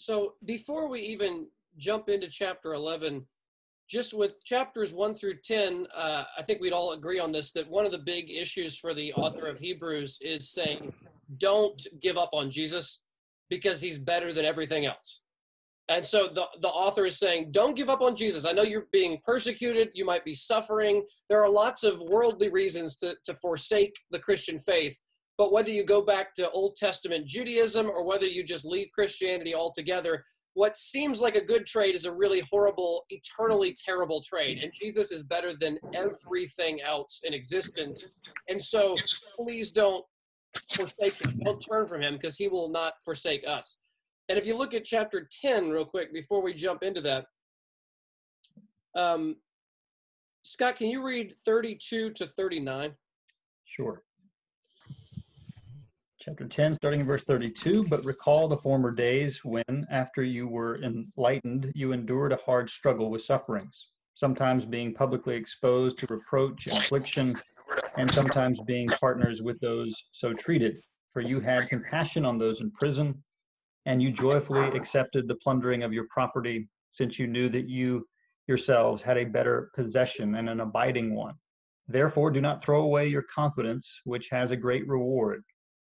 So before we even jump into chapter 11, just with chapters 1 through 10, uh, I think we'd all agree on this that one of the big issues for the author of Hebrews is saying, don't give up on Jesus because he's better than everything else. And so the, the author is saying, don't give up on Jesus. I know you're being persecuted, you might be suffering. There are lots of worldly reasons to, to forsake the Christian faith. But whether you go back to Old Testament Judaism or whether you just leave Christianity altogether, what seems like a good trade is a really horrible, eternally terrible trade. And Jesus is better than everything else in existence. And so please don't forsake him. Don't turn from him because he will not forsake us. And if you look at chapter 10 real quick before we jump into that, um, Scott, can you read 32 to 39? Sure. Chapter 10, starting in verse 32. But recall the former days when, after you were enlightened, you endured a hard struggle with sufferings, sometimes being publicly exposed to reproach and affliction, and sometimes being partners with those so treated. For you had compassion on those in prison and you joyfully accepted the plundering of your property, since you knew that you yourselves had a better possession and an abiding one. Therefore, do not throw away your confidence, which has a great reward.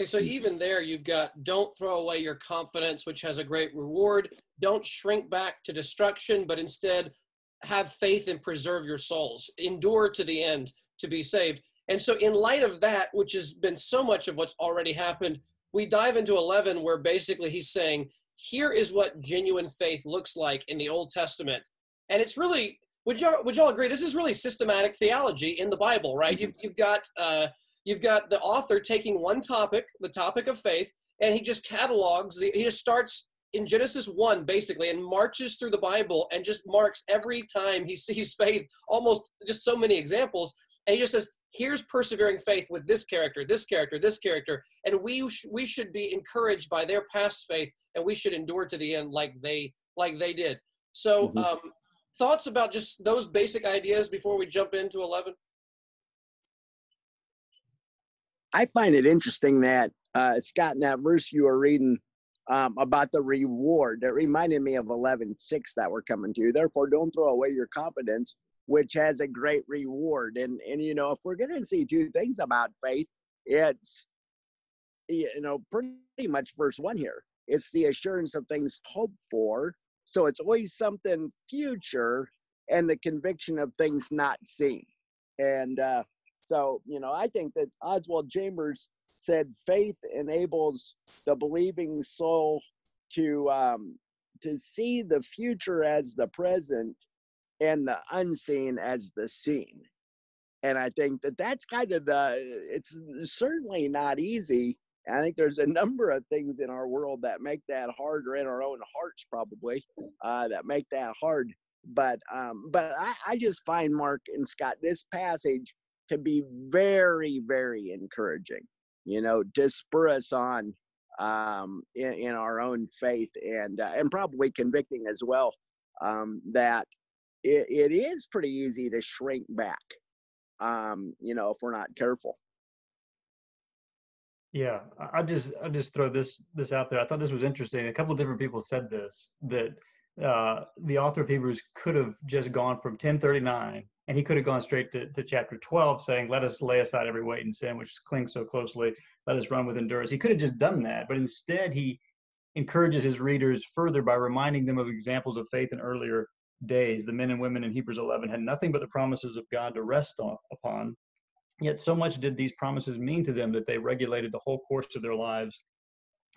Okay, so even there, you've got don't throw away your confidence, which has a great reward. Don't shrink back to destruction, but instead have faith and preserve your souls. Endure to the end to be saved. And so, in light of that, which has been so much of what's already happened, we dive into 11, where basically he's saying, here is what genuine faith looks like in the Old Testament. And it's really, would y'all, would y'all agree? This is really systematic theology in the Bible, right? Mm-hmm. You've, you've got, uh, you've got the author taking one topic, the topic of faith, and he just catalogs, the, he just starts in Genesis 1 basically and marches through the Bible and just marks every time he sees faith, almost just so many examples. And he just says, here's persevering faith with this character, this character, this character, and we sh- we should be encouraged by their past faith, and we should endure to the end like they like they did. So, mm-hmm. um, thoughts about just those basic ideas before we jump into eleven. I find it interesting that uh, Scott, in that verse you were reading um, about the reward, it reminded me of eleven six that we're coming to. Therefore, don't throw away your confidence, which has a great reward. And and you know, if we're going to see two things about faith, it's you know pretty much verse one here. It's the assurance of things hoped for. So it's always something future and the conviction of things not seen. And uh, so, you know, I think that Oswald Chambers said faith enables the believing soul to um, to see the future as the present and the unseen as the seen. And I think that that's kind of the, it's certainly not easy. I think there's a number of things in our world that make that hard, or in our own hearts probably, uh, that make that hard. But um, but I, I just find Mark and Scott this passage to be very very encouraging. You know, to spur us on um, in, in our own faith and uh, and probably convicting as well um, that it, it is pretty easy to shrink back, um, you know, if we're not careful. Yeah, I just I just throw this this out there. I thought this was interesting. A couple different people said this that uh, the author of Hebrews could have just gone from 1039 and he could have gone straight to, to chapter 12 saying, Let us lay aside every weight and sin which clings so closely. Let us run with endurance. He could have just done that, but instead he encourages his readers further by reminding them of examples of faith in earlier days. The men and women in Hebrews 11 had nothing but the promises of God to rest on, upon. Yet so much did these promises mean to them that they regulated the whole course of their lives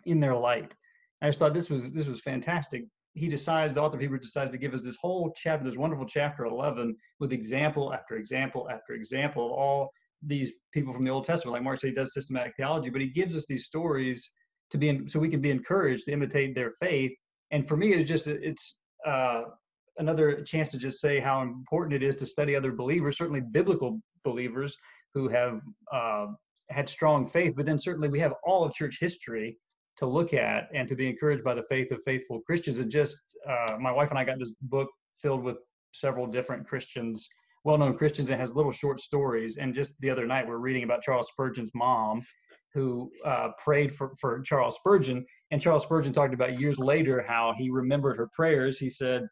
in their light. I just thought this was this was fantastic. He decides, the author of Hebrews decides to give us this whole chapter, this wonderful chapter 11, with example after example after example of all these people from the Old Testament. Like Mark said, he does systematic theology, but he gives us these stories to be in, so we can be encouraged to imitate their faith. And for me, it's just it's uh, another chance to just say how important it is to study other believers, certainly biblical believers who have uh, had strong faith, but then certainly we have all of church history to look at and to be encouraged by the faith of faithful Christians. And just uh, my wife and I got this book filled with several different Christians, well-known Christians, and has little short stories. And just the other night, we're reading about Charles Spurgeon's mom, who uh, prayed for for Charles Spurgeon, and Charles Spurgeon talked about years later how he remembered her prayers. He said.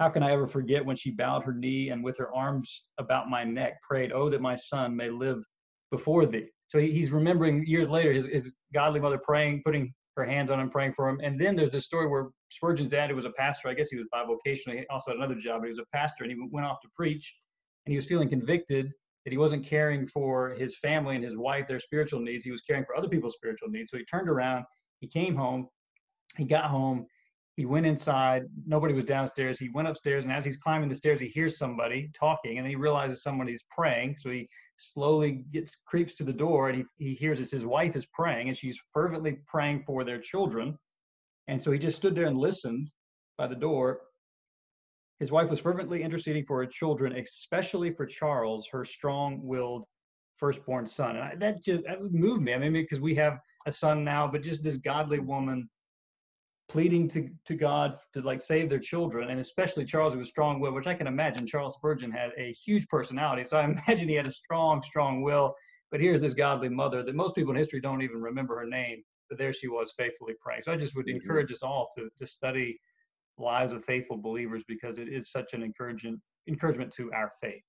How can I ever forget when she bowed her knee and with her arms about my neck prayed, Oh, that my son may live before thee. So he, he's remembering years later his, his godly mother praying, putting her hands on him, praying for him. And then there's this story where Spurgeon's dad, who was a pastor, I guess he was bivocational, he also had another job, but he was a pastor, and he went off to preach, and he was feeling convicted that he wasn't caring for his family and his wife, their spiritual needs. He was caring for other people's spiritual needs. So he turned around, he came home, he got home, he went inside, nobody was downstairs. He went upstairs, and as he's climbing the stairs, he hears somebody talking, and he realizes somebody's praying. So he slowly gets creeps to the door and he, he hears as his wife is praying and she's fervently praying for their children. And so he just stood there and listened by the door. His wife was fervently interceding for her children especially for charles her strong-willed firstborn son. And I, that just that moved me. I mean because we have a son now but just this godly woman pleading to, to God to like save their children, and especially Charles, who was strong will, which I can imagine Charles Spurgeon had a huge personality. So I imagine he had a strong, strong will. But here's this godly mother that most people in history don't even remember her name, but there she was faithfully praying. So I just would mm-hmm. encourage us all to to study lives of faithful believers because it is such an encouragement encouragement to our faith.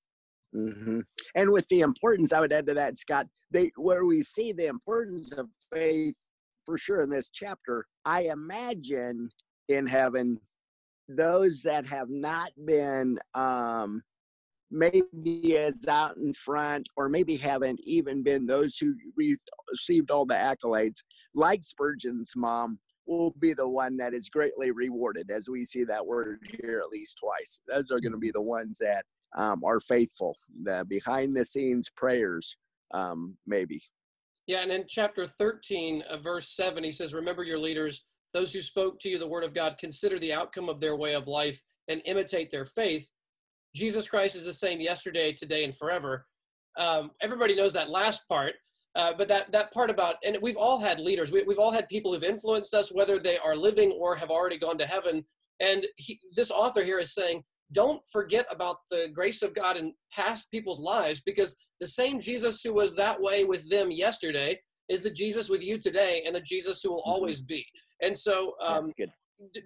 Mm-hmm. And with the importance, I would add to that, Scott, they where we see the importance of faith for sure in this chapter. I imagine in heaven, those that have not been um, maybe as out in front, or maybe haven't even been those who received all the accolades, like Spurgeon's mom, will be the one that is greatly rewarded, as we see that word here at least twice. Those are going to be the ones that um, are faithful, the behind the scenes prayers, um, maybe. Yeah, and in chapter 13, uh, verse 7, he says, Remember your leaders, those who spoke to you the word of God, consider the outcome of their way of life and imitate their faith. Jesus Christ is the same yesterday, today, and forever. Um, everybody knows that last part, uh, but that, that part about, and we've all had leaders, we, we've all had people who've influenced us, whether they are living or have already gone to heaven. And he, this author here is saying, don't forget about the grace of God in past people's lives because the same Jesus who was that way with them yesterday is the Jesus with you today and the Jesus who will mm-hmm. always be. And so um,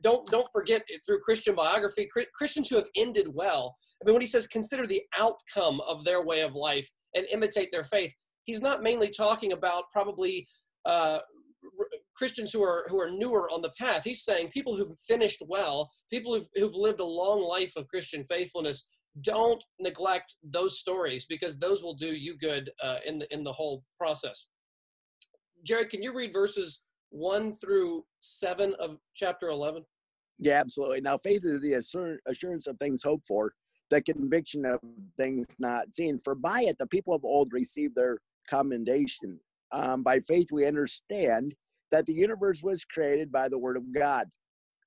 don't don't forget through Christian biography, Christians who have ended well. I mean, when he says consider the outcome of their way of life and imitate their faith, he's not mainly talking about probably uh, Christians who are who are newer on the path. He's saying people who've finished well, people who've, who've lived a long life of Christian faithfulness. Don't neglect those stories because those will do you good uh, in the in the whole process. Jerry, can you read verses one through seven of chapter eleven? Yeah, absolutely. Now, faith is the assurance of things hoped for, the conviction of things not seen. For by it the people of old received their commendation um, by faith we understand that the universe was created by the word of God,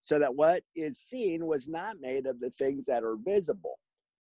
so that what is seen was not made of the things that are visible.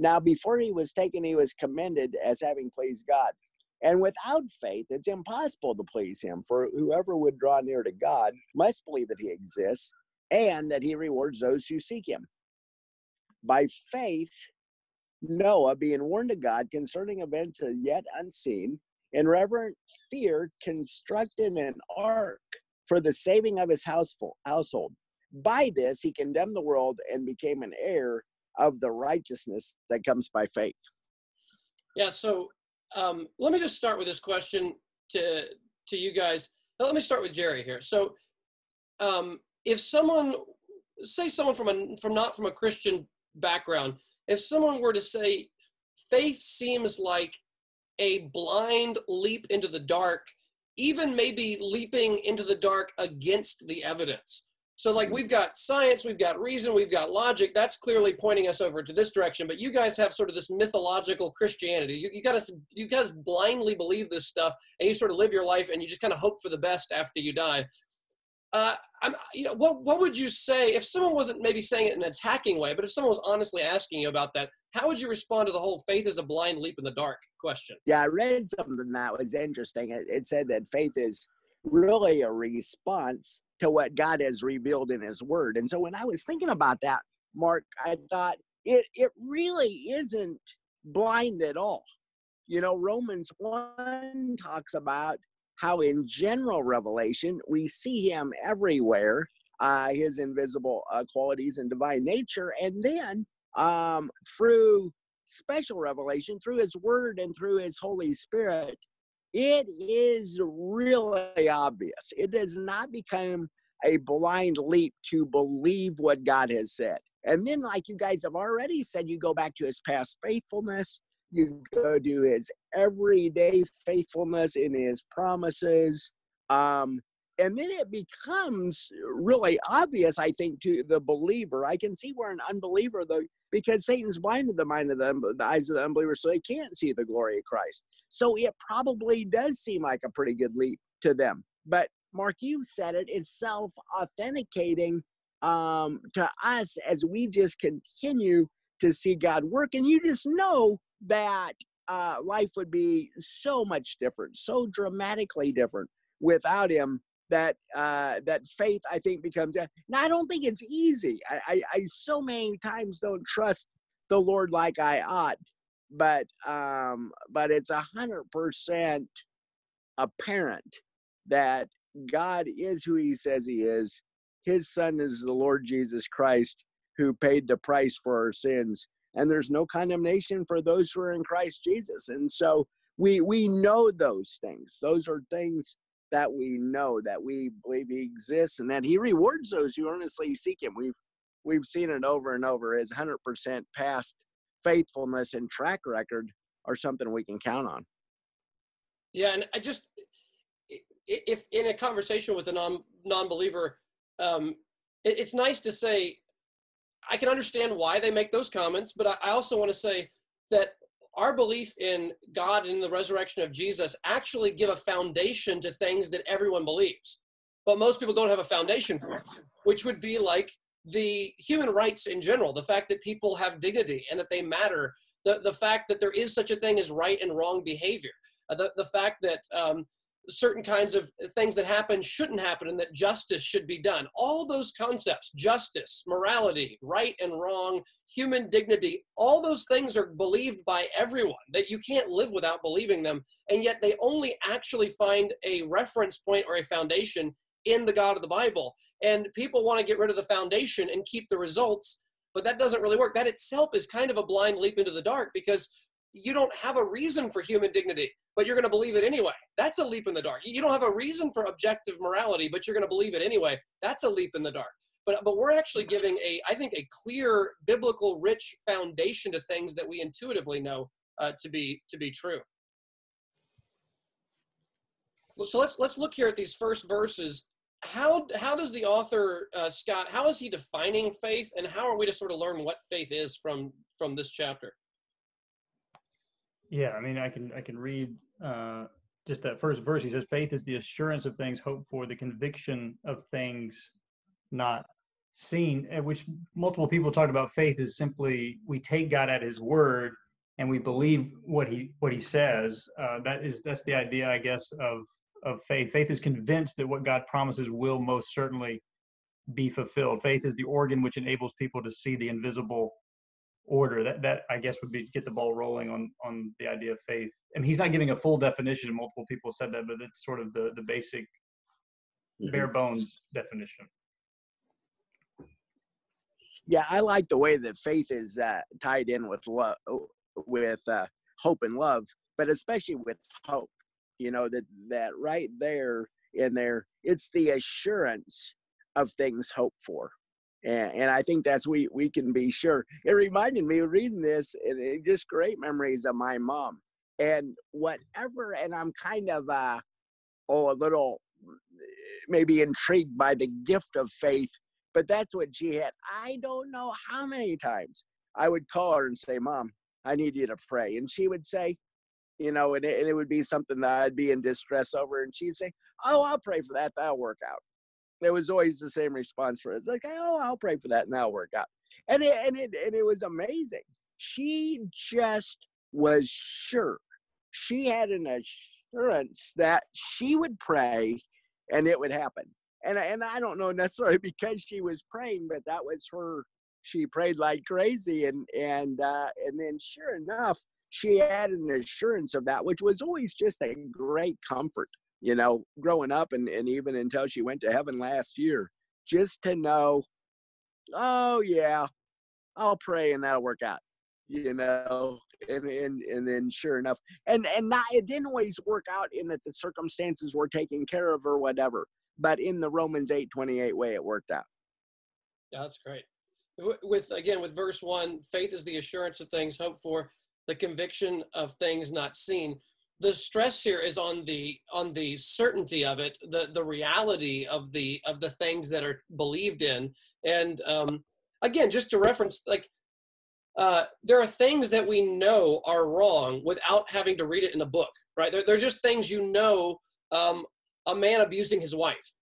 Now, before he was taken, he was commended as having pleased God. And without faith, it's impossible to please him, for whoever would draw near to God must believe that he exists and that he rewards those who seek him. By faith, Noah, being warned of God concerning events yet unseen, in reverent fear constructed an ark for the saving of his household. By this, he condemned the world and became an heir of the righteousness that comes by faith. Yeah, so um, let me just start with this question to to you guys. Let me start with Jerry here. So, um, if someone, say someone from a from not from a Christian background, if someone were to say, faith seems like a blind leap into the dark, even maybe leaping into the dark against the evidence. So, like, we've got science, we've got reason, we've got logic. That's clearly pointing us over to this direction. But you guys have sort of this mythological Christianity. You, you guys, you guys blindly believe this stuff, and you sort of live your life, and you just kind of hope for the best after you die. Uh, I'm, you know, what what would you say if someone wasn't maybe saying it in an attacking way, but if someone was honestly asking you about that, how would you respond to the whole "faith is a blind leap in the dark" question? Yeah, I read something that was interesting. It, it said that faith is really a response to what God has revealed in His Word. And so when I was thinking about that, Mark, I thought it it really isn't blind at all. You know, Romans one talks about how in general revelation we see Him everywhere, uh, His invisible uh, qualities and divine nature, and then um, through special revelation, through His Word and through His Holy Spirit, it is really obvious. It does not become a blind leap to believe what God has said. And then, like you guys have already said, you go back to his past faithfulness, you go to his everyday faithfulness in his promises. Um, and then it becomes really obvious, I think, to the believer. I can see where an unbeliever, though, because Satan's blinded the mind of the, the eyes of the unbeliever, so they can't see the glory of Christ. So it probably does seem like a pretty good leap to them. But Mark, you said it, it's self authenticating um, to us as we just continue to see God work. And you just know that uh, life would be so much different, so dramatically different without Him. That uh, that faith, I think, becomes. Now, I don't think it's easy. I, I, I so many times don't trust the Lord like I ought, but um, but it's a hundred percent apparent that God is who he says he is. His son is the Lord Jesus Christ who paid the price for our sins. And there's no condemnation for those who are in Christ Jesus. And so we we know those things. Those are things that we know that we believe he exists and that he rewards those who earnestly seek him. We've we've seen it over and over. His hundred percent past faithfulness and track record are something we can count on. Yeah, and I just if in a conversation with a non non-believer, um, it, it's nice to say, I can understand why they make those comments, but I also want to say that our belief in God and the resurrection of Jesus actually give a foundation to things that everyone believes, but most people don't have a foundation for, it, which would be like the human rights in general, the fact that people have dignity and that they matter, the, the fact that there is such a thing as right and wrong behavior, uh, the, the fact that um, certain kinds of things that happen shouldn't happen and that justice should be done. All those concepts, justice, morality, right and wrong, human dignity, all those things are believed by everyone that you can't live without believing them. And yet they only actually find a reference point or a foundation in the God of the Bible. And people want to get rid of the foundation and keep the results, but that doesn't really work. That itself is kind of a blind leap into the dark because you don't have a reason for human dignity but you're going to believe it anyway. That's a leap in the dark. You don't have a reason for objective morality, but you're going to believe it anyway. That's a leap in the dark. But, but we're actually giving a, I think, a clear biblical rich foundation to things that we intuitively know uh, to be to be true. So let's let's look here at these first verses. How how does the author uh, Scott? How is he defining faith, and how are we to sort of learn what faith is from from this chapter? Yeah, I mean, I can I can read uh, just that first verse. He says, "Faith is the assurance of things hoped for, the conviction of things not seen." And which multiple people talk about faith is simply we take God at His word and we believe what He what He says. Uh, that is that's the idea, I guess, of of faith. Faith is convinced that what God promises will most certainly be fulfilled. Faith is the organ which enables people to see the invisible order. That that I guess would be get the ball rolling on on the idea of faith. And he's not giving a full definition. Multiple people said that, but it's sort of the the basic mm-hmm. bare bones definition. Yeah, I like the way that faith is uh, tied in with love, with uh, hope and love, but especially with hope. You know that that right there in there, it's the assurance of things hoped for. And, and I think that's we we can be sure. It reminded me of reading this, and it just great memories of my mom. And whatever, and I'm kind of uh, oh a little maybe intrigued by the gift of faith, but that's what she had. I don't know how many times I would call her and say, "Mom, I need you to pray," and she would say, you know, and it, and it would be something that I'd be in distress over, and she'd say, "Oh, I'll pray for that. That'll work out." It was always the same response for it. It's like, "Oh, I'll pray for that, and that'll work out." And it and it and it was amazing. She just was sure. She had an assurance that she would pray, and it would happen. And and I don't know necessarily because she was praying, but that was her. She prayed like crazy, and and uh, and then sure enough she had an assurance of that, which was always just a great comfort, you know, growing up and, and even until she went to heaven last year, just to know, oh yeah, I'll pray and that'll work out. You know, and and and then sure enough, and and not it didn't always work out in that the circumstances were taken care of or whatever, but in the Romans eight twenty eight way, it worked out. Yeah, that's great. With again, with verse one, faith is the assurance of things hoped for, the conviction of things not seen the stress here is on the on the certainty of it the the reality of the of the things that are believed in and um again just to reference like uh, there are things that we know are wrong without having to read it in a book, right? They're, they're just things you know. Um, a man abusing his wife,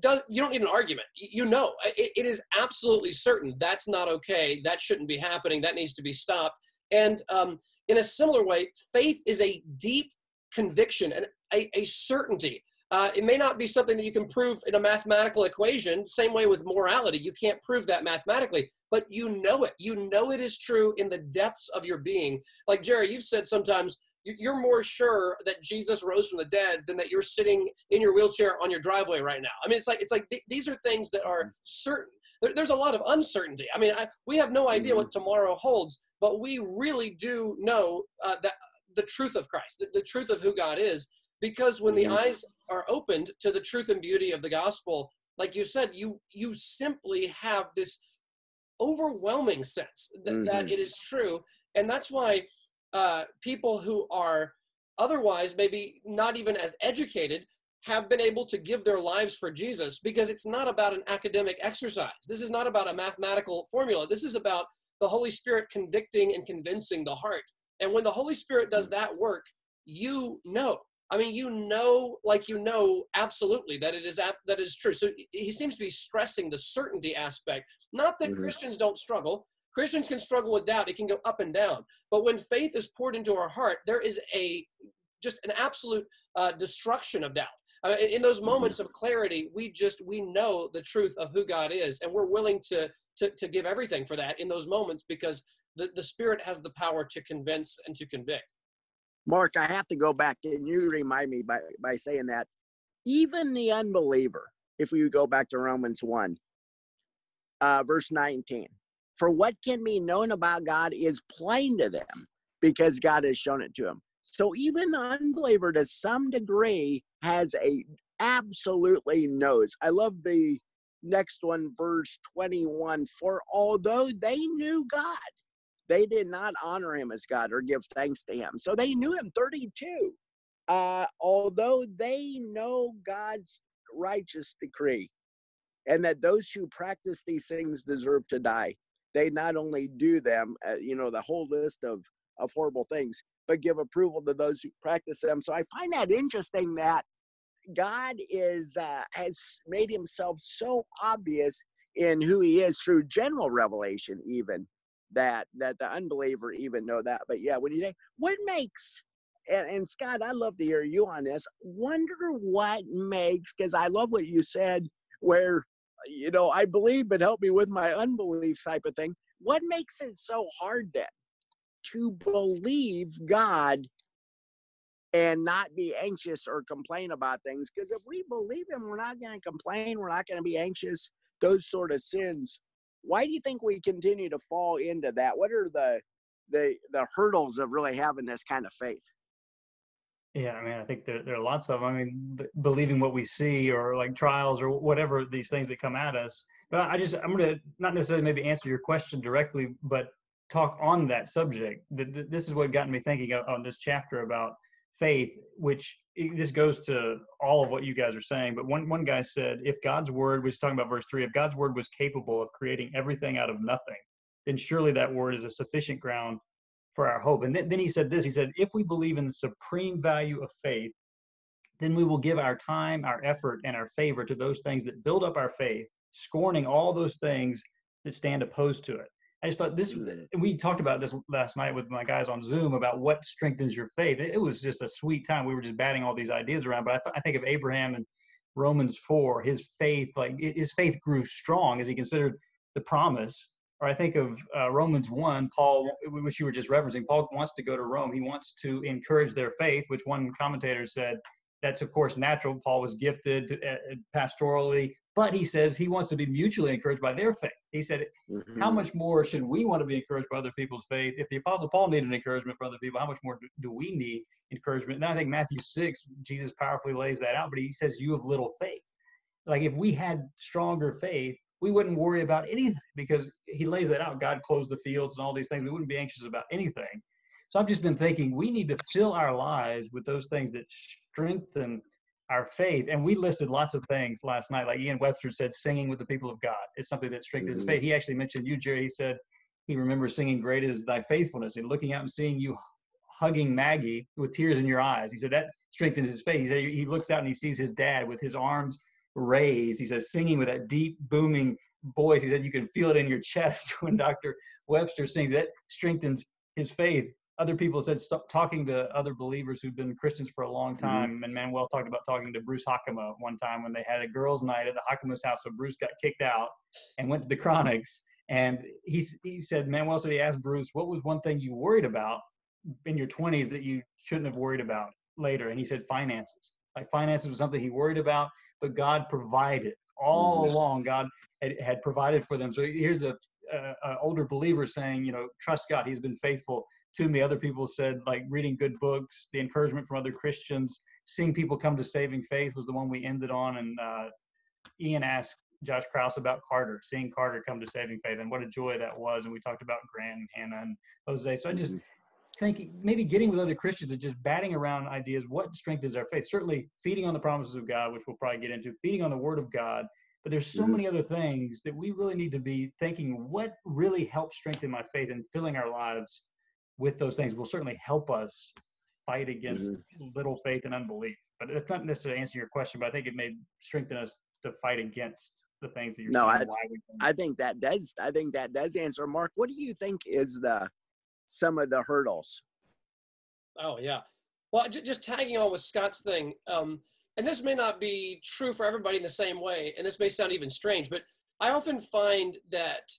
does you don't need an argument. You know, it, it is absolutely certain that's not okay. That shouldn't be happening. That needs to be stopped. And um, in a similar way, faith is a deep conviction and a, a certainty. Uh, it may not be something that you can prove in a mathematical equation. Same way with morality, you can't prove that mathematically, but you know it. You know it is true in the depths of your being. Like Jerry, you've said sometimes you're more sure that Jesus rose from the dead than that you're sitting in your wheelchair on your driveway right now. I mean, it's like it's like th- these are things that are certain. There, there's a lot of uncertainty. I mean, I, we have no idea what mm-hmm. tomorrow holds, but we really do know uh, that the truth of Christ, the, the, truth of who God is, because when the mm-hmm. eyes are opened to the truth and beauty of the gospel, like you said, you you simply have this overwhelming sense th- mm-hmm. that it is true, and that's why uh, people who are otherwise maybe not even as educated have been able to give their lives for Jesus because it's not about an academic exercise. This is not about a mathematical formula. This is about the Holy Spirit convicting and convincing the heart. And when the Holy Spirit does that work, you know. I mean, you know, like you know, absolutely that it is that is true. So he seems to be stressing the certainty aspect. Not that mm-hmm. Christians don't struggle. Christians can struggle with doubt. It can go up and down. But when faith is poured into our heart, there is a just an absolute uh, destruction of doubt. Uh, in those mm-hmm. moments of clarity, we just we know the truth of who God is, and we're willing to to, to give everything for that in those moments because the, the Spirit has the power to convince and to convict. Mark, I have to go back, and you remind me by, by saying that even the unbeliever, if we go back to Romans 1, uh, verse 19, for what can be known about God is plain to them because God has shown it to them. So even the unbeliever, to some degree, has a absolutely knows. I love the next one, verse 21 For although they knew God, they did not honor him as God or give thanks to him. So they knew him 32. Uh, although they know God's righteous decree and that those who practice these things deserve to die, they not only do them, uh, you know, the whole list of, of horrible things, but give approval to those who practice them. So I find that interesting that God is uh, has made himself so obvious in who he is through general revelation, even that that the unbeliever even know that. But yeah, when you think what makes and, and Scott, I'd love to hear you on this. Wonder what makes because I love what you said, where you know I believe, but help me with my unbelief type of thing. What makes it so hard then to believe God and not be anxious or complain about things. Because if we believe Him, we're not going to complain. We're not going to be anxious. Those sort of sins. Why do you think we continue to fall into that? What are the the the hurdles of really having this kind of faith? Yeah, I mean, I think there, there are lots of them. I mean, b- believing what we see or like trials or whatever these things that come at us. But I just, I'm going to not necessarily maybe answer your question directly, but talk on that subject. This is what got me thinking on this chapter about faith, which eh, this goes to all of what you guys are saying. But one, one guy said, if God's word, was talking about verse three, if God's word was capable of creating everything out of nothing, then surely that word is a sufficient ground for our hope. And then, then he said this he said, if we believe in the supreme value of faith, then we will give our time, our effort, and our favor to those things that build up our faith, scorning all those things that stand opposed to it. I just thought this, we talked about this last night with my guys on Zoom about what strengthens your faith. It, was just a sweet time. We were just batting all these ideas around, but I, th- I think of Abraham and Romans 4, his faith, like his faith grew strong as he considered the promise or I think of uh, Romans 1, Paul, which you were just referencing. Paul wants to go to Rome. He wants to encourage their faith, which one commentator said that's, of course, natural. Paul was gifted uh, pastorally, but he says he wants to be mutually encouraged by their faith. He said, mm-hmm. How much more should we want to be encouraged by other people's faith? If the Apostle Paul needed encouragement from other people, how much more do we need encouragement? And I think Matthew 6, Jesus powerfully lays that out, but he says, You have little faith. Like if we had stronger faith, we wouldn't worry about anything because he lays that out. God closed the fields and all these things. We wouldn't be anxious about anything. So I've just been thinking we need to fill our lives with those things that strengthen our faith. And we listed lots of things last night. Like Ian Webster said, singing with the people of God is something that strengthens mm-hmm. faith. He actually mentioned you, Jerry. He said he remembers singing Great is Thy Faithfulness and looking out and seeing you hugging Maggie with tears in your eyes. He said that strengthens his faith. He said he looks out and he sees his dad with his arms raised. He says, singing with that deep, booming voice. He said, you can feel it in your chest when Dr. Webster sings. That strengthens his faith. Other people said, stop talking to other believers who've been Christians for a long mm-hmm. time. Mm-hmm. And Manuel talked about talking to Bruce Hakama one time when they had a girls' night at the Hakama's house. So Bruce got kicked out and went to the Chronics. And he, he said, Manuel said he asked Bruce, what was one thing you worried about in your 20s that you shouldn't have worried about later? And he said, finances. Like finances was something he worried about but God provided all mm-hmm. along. God had, had provided for them. So here's a older believer saying, you know, trust God. He's been faithful to me. Other people said like reading good books, the encouragement from other Christians, seeing people come to saving faith was the one we ended on. And uh, Ian asked Josh Krause about Carter, seeing Carter come to saving faith, and what a joy that was. And we talked about Grant and Hannah and Jose. So I just mm-hmm thinking maybe getting with other Christians and just batting around ideas. What strengthens our faith? Certainly feeding on the promises of God, which we'll probably get into, feeding on the Word of God. But there's so mm-hmm. many other things that we really need to be thinking. What really helps strengthen my faith and filling our lives with those things will certainly help us fight against mm-hmm. little faith and unbelief. But it's not necessarily answer your question, but I think it may strengthen us to fight against the things that you're no, I, I think that does I think that does answer. Mark, what do you think is the some of the hurdles. Oh yeah, well, just tagging on with Scott's thing, um, and this may not be true for everybody in the same way, and this may sound even strange, but I often find that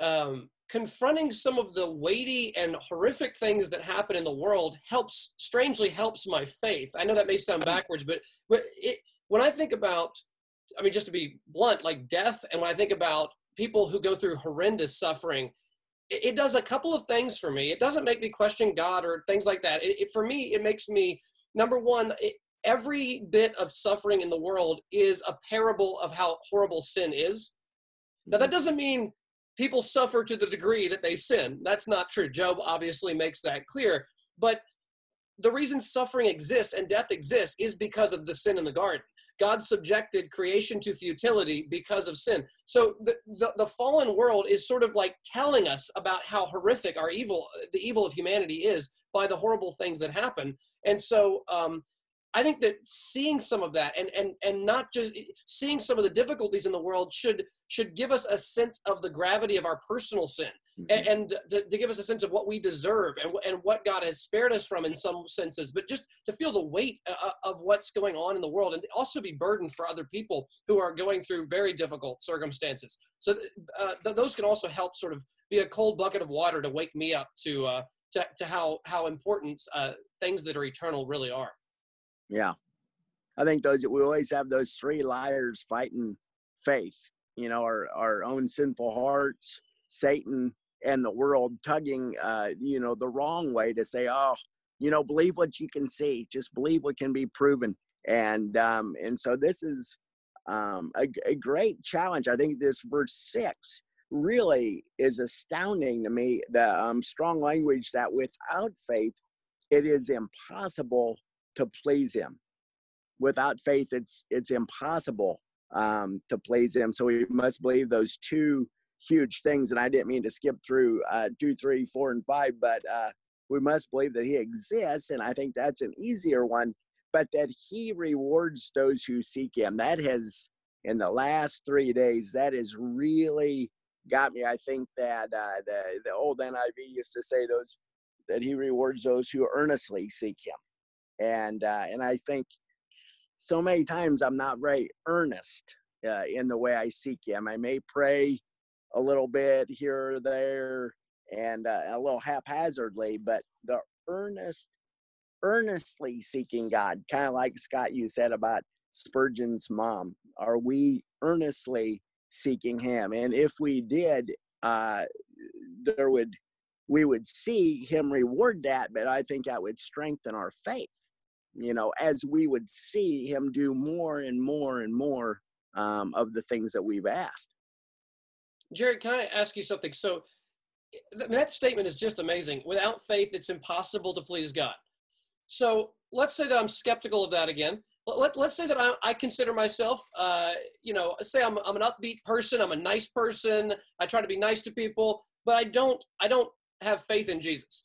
um, confronting some of the weighty and horrific things that happen in the world helps, strangely helps my faith. I know that may sound backwards, but, it, when I think about, I mean, just to be blunt, like death, and when I think about people who go through horrendous suffering, it does a couple of things for me. It doesn't make me question God or things like that. It, it, for me, it makes me number one. It, every bit of suffering in the world is a parable of how horrible sin is. Now that mm-hmm. doesn't mean people suffer to the degree that they sin. That's not true. Job obviously makes that clear. But the reason suffering exists and death exists is because of the sin in the garden. God subjected creation to futility because of sin. So the, the, the, fallen world is sort of like telling us about how horrific our evil, the evil of humanity is by the horrible things that happen. And so um, I think that seeing some of that and and and not just seeing some of the difficulties in the world should should give us a sense of the gravity of our personal sin mm-hmm. and, and to, to, give us a sense of what we deserve and and what God has spared us from in some senses, but just to feel the weight uh, uh, of what's going on in the world and also be burdened for other people who are going through very difficult circumstances. So uh, th- those can also help sort of be a cold bucket of water to wake me up to uh, to, to how how important uh, things that are eternal really are. Yeah. I think those we always have those three liars fighting faith, you know, our our own sinful hearts, Satan and the world tugging uh, you know, the wrong way to say, Oh, you know, believe what you can see. Just believe what can be proven. And um, and so this is um, a, a great challenge. I think this verse six really is astounding to me. The um, strong language that without faith, it is impossible to please Him. Without faith, it's it's impossible um, to please Him. So we must believe those two huge things. And I didn't mean to skip through uh, two, three, four, and five, but uh, we must believe that He exists, and I think that's an easier one. But that He rewards those who seek Him. That has in the last three days that has really got me. I think that uh, the the old NIV used to say those that He rewards those who earnestly seek Him, and uh, and I think so many times I'm not very earnest uh, in the way I seek Him. I may pray a little bit here or there and uh, a little haphazardly, but the earnest, earnestly seeking God, kind of like Scott, you said about Spurgeon's mom. Are we earnestly seeking Him? And if we did, uh, there would we would see Him reward that, but I think that would strengthen our faith. You know, as we would see Him do more and more and more um, of the things that we've asked. Jared, can I ask you something? So that statement is just amazing. Without faith, it's impossible to please God. So let's say that I'm skeptical of that again. Let, let, us say that I, I consider myself, uh, you know, say I'm, I'm an upbeat person. I'm a nice person. I try to be nice to people, but I don't, I don't have faith in Jesus.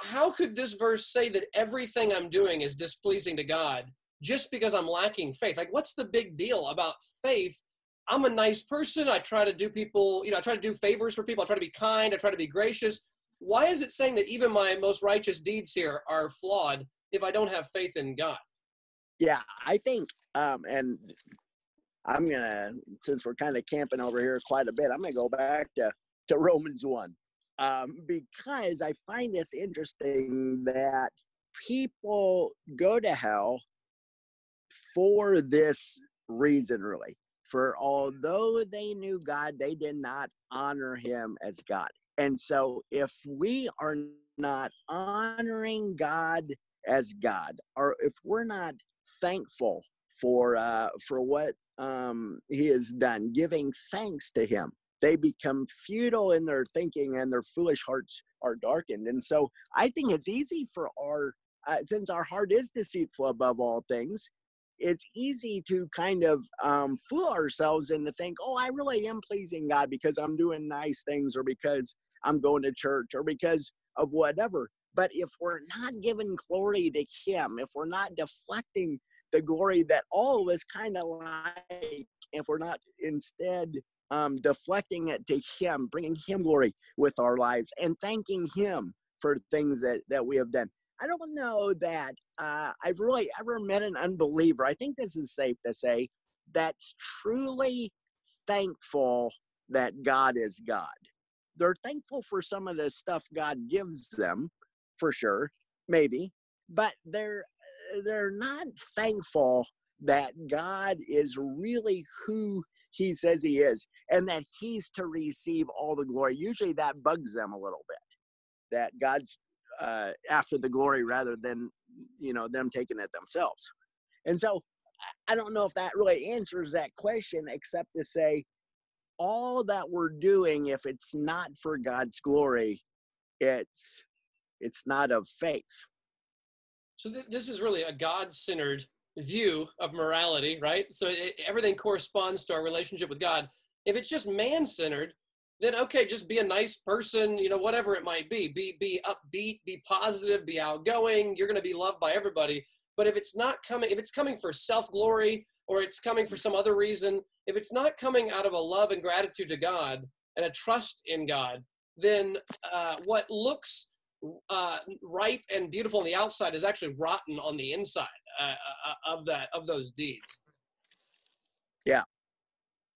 How could this verse say that everything I'm doing is displeasing to God just because I'm lacking faith? Like, what's the big deal about faith I'm a nice person. I try to do people, you know, I try to do favors for people. I try to be kind. I try to be gracious. Why is it saying that even my most righteous deeds here are flawed if I don't have faith in God? Yeah, I think, um, and I'm gonna, since we're kind of camping over here quite a bit, I'm gonna go back to to Romans one, um, because I find this interesting that people go to hell for this reason, really. For although they knew God, they did not honor him as God. And so if we are not honoring God as God, or if we're not thankful for uh, for what um, he has done, giving thanks to him, they become futile in their thinking and their foolish hearts are darkened. And so I think it's easy for our, uh, since our heart is deceitful above all things, it's easy to kind of um, fool ourselves and to think, oh, I really am pleasing God because I'm doing nice things or because I'm going to church or because of whatever. But if we're not giving glory to Him, if we're not deflecting the glory that all of us kind of like, if we're not instead um, deflecting it to Him, bringing Him glory with our lives and thanking Him for things that, that we have done. I don't know that uh, I've really ever met an unbeliever. I think this is safe to say that's truly thankful that God is God. They're thankful for some of the stuff God gives them, for sure, maybe, but they're they're not thankful that God is really who He says He is, and that He's to receive all the glory. Usually, that bugs them a little bit. That God's uh, after the glory rather than you know them taking it themselves and so i don't know if that really answers that question except to say all that we're doing if it's not for god's glory it's it's not of faith so th- this is really a god-centered view of morality right so it, everything corresponds to our relationship with god if it's just man-centered then okay, just be a nice person, you know, whatever it might be. Be be upbeat, be positive, be outgoing. You're going to be loved by everybody. But if it's not coming, if it's coming for self glory or it's coming for some other reason, if it's not coming out of a love and gratitude to God and a trust in God, then uh, what looks uh, ripe and beautiful on the outside is actually rotten on the inside uh, uh of that of those deeds. Yeah,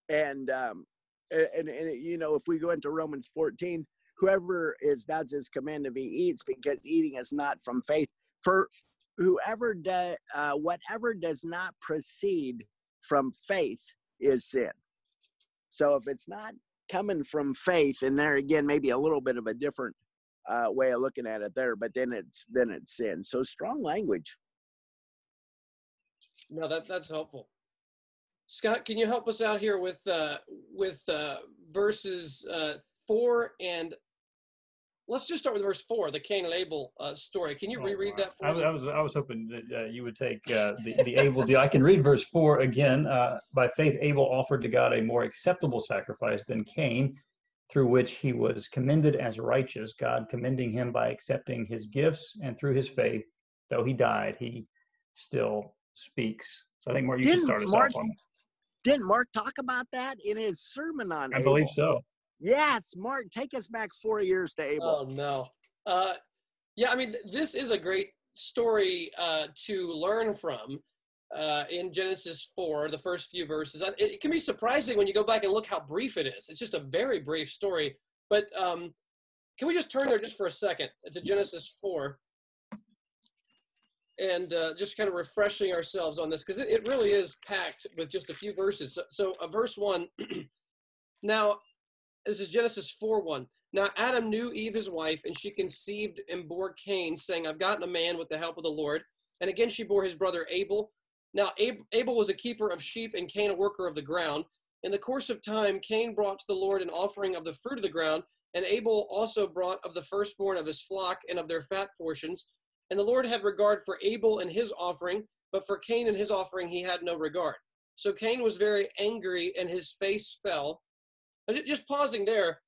and um, and, and you know, if we go into Romans 14, whoever is that's his command if he eats, because eating is not from faith. For whoever does uh, whatever does not proceed from faith is sin. So if it's not coming from faith, and there again, maybe a little bit of a different uh, way of looking at it there. But then it's then it's sin. So strong language. No, that that's helpful. Scott, can you help us out here with uh, with uh, verses uh, four and let's just start with verse four, the Cain and Abel uh, story. Can you Oh, reread wow. that for I us? I was, I was hoping that uh, you would take uh, the, the Abel deal. I can read verse four again. Uh, by faith, Abel offered to God a more acceptable sacrifice than Cain, through which he was commended as righteous, God commending him by accepting his gifts, and through his faith, though he died, he still speaks. So I think, Mark, you should Didn't start us Mark- off on. Didn't Mark talk about that in his sermon on I Abel? believe so. Yes, Mark, take us back four years to Abel. Oh no. Uh, yeah, I mean, th- this is a great story uh, to learn from uh, in Genesis 4, the first few verses. Uh, It, can be surprising when you go back and look how brief it is. It's just a very brief story. But um, can we just turn there just for a second to Genesis 4 and uh, just kind of refreshing ourselves on this because it, it really is packed with just a few verses. So, so uh, verse 1 now, this is Genesis 4 1. Now Adam knew Eve his wife, and she conceived and bore Cain, saying, I've gotten a man with the help of the Lord. And again she bore his brother Abel. Now Abel was a keeper of sheep, and Cain a worker of the ground. In the course of time, Cain brought to the Lord an offering of the fruit of the ground, and Abel also brought of the firstborn of his flock and of their fat portions. And the Lord had regard for Abel and his offering, but for Cain and his offering he had no regard. So Cain was very angry, and his face fell. Just pausing there,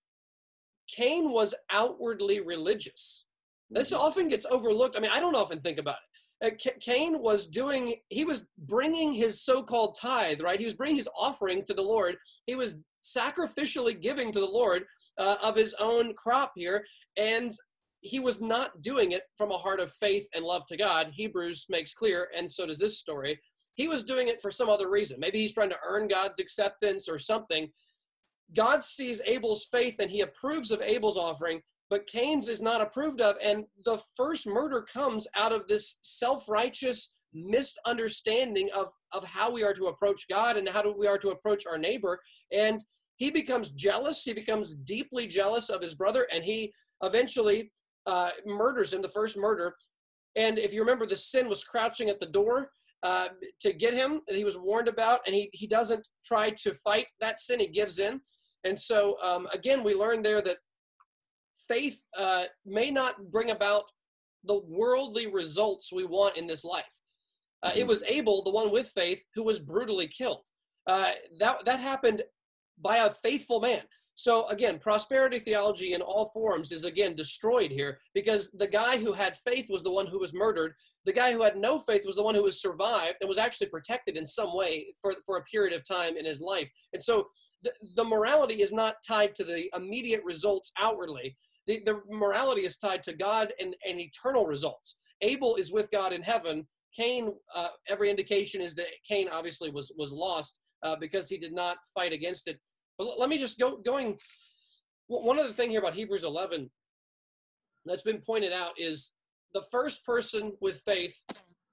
Cain was outwardly religious. This mm-hmm. often gets overlooked. I mean, I don't often think about it. Uh, Ca- Cain was doing, he was bringing his so called tithe, right? He was bringing his offering to the Lord. He was sacrificially giving to the Lord uh, of his own crop here. And he was not doing it from a heart of faith and love to God. Hebrews makes clear, and so does this story. He was doing it for some other reason. Maybe he's trying to earn God's acceptance or something. God sees Abel's faith and he approves of Abel's offering, but Cain's is not approved of. And the first murder comes out of this self righteous misunderstanding of, of how we are to approach God and how we are to approach our neighbor. And he becomes jealous. He becomes deeply jealous of his brother, and he eventually uh, murders him, the first murder. And if you remember, the sin was crouching at the door uh, to get him. He was warned about, and he, he doesn't try to fight that sin. He gives in. And so, um, again, we learn there that faith uh, may not bring about the worldly results we want in this life. Uh, it was Abel, the one with faith, who was brutally killed. Uh, that that happened by a faithful man. So again, prosperity theology in all forms is again destroyed here because the guy who had faith was the one who was murdered. The guy who had no faith was the one who was survived and was actually protected in some way for, for a period of time in his life. And so the, the morality is not tied to the immediate results outwardly. The, the morality is tied to God and, and eternal results. Abel is with God in heaven. Cain, uh, every indication is that Cain obviously was was lost uh, because he did not fight against it. But let me just go going. One other thing here about Hebrews 11 that's been pointed out is the first person with faith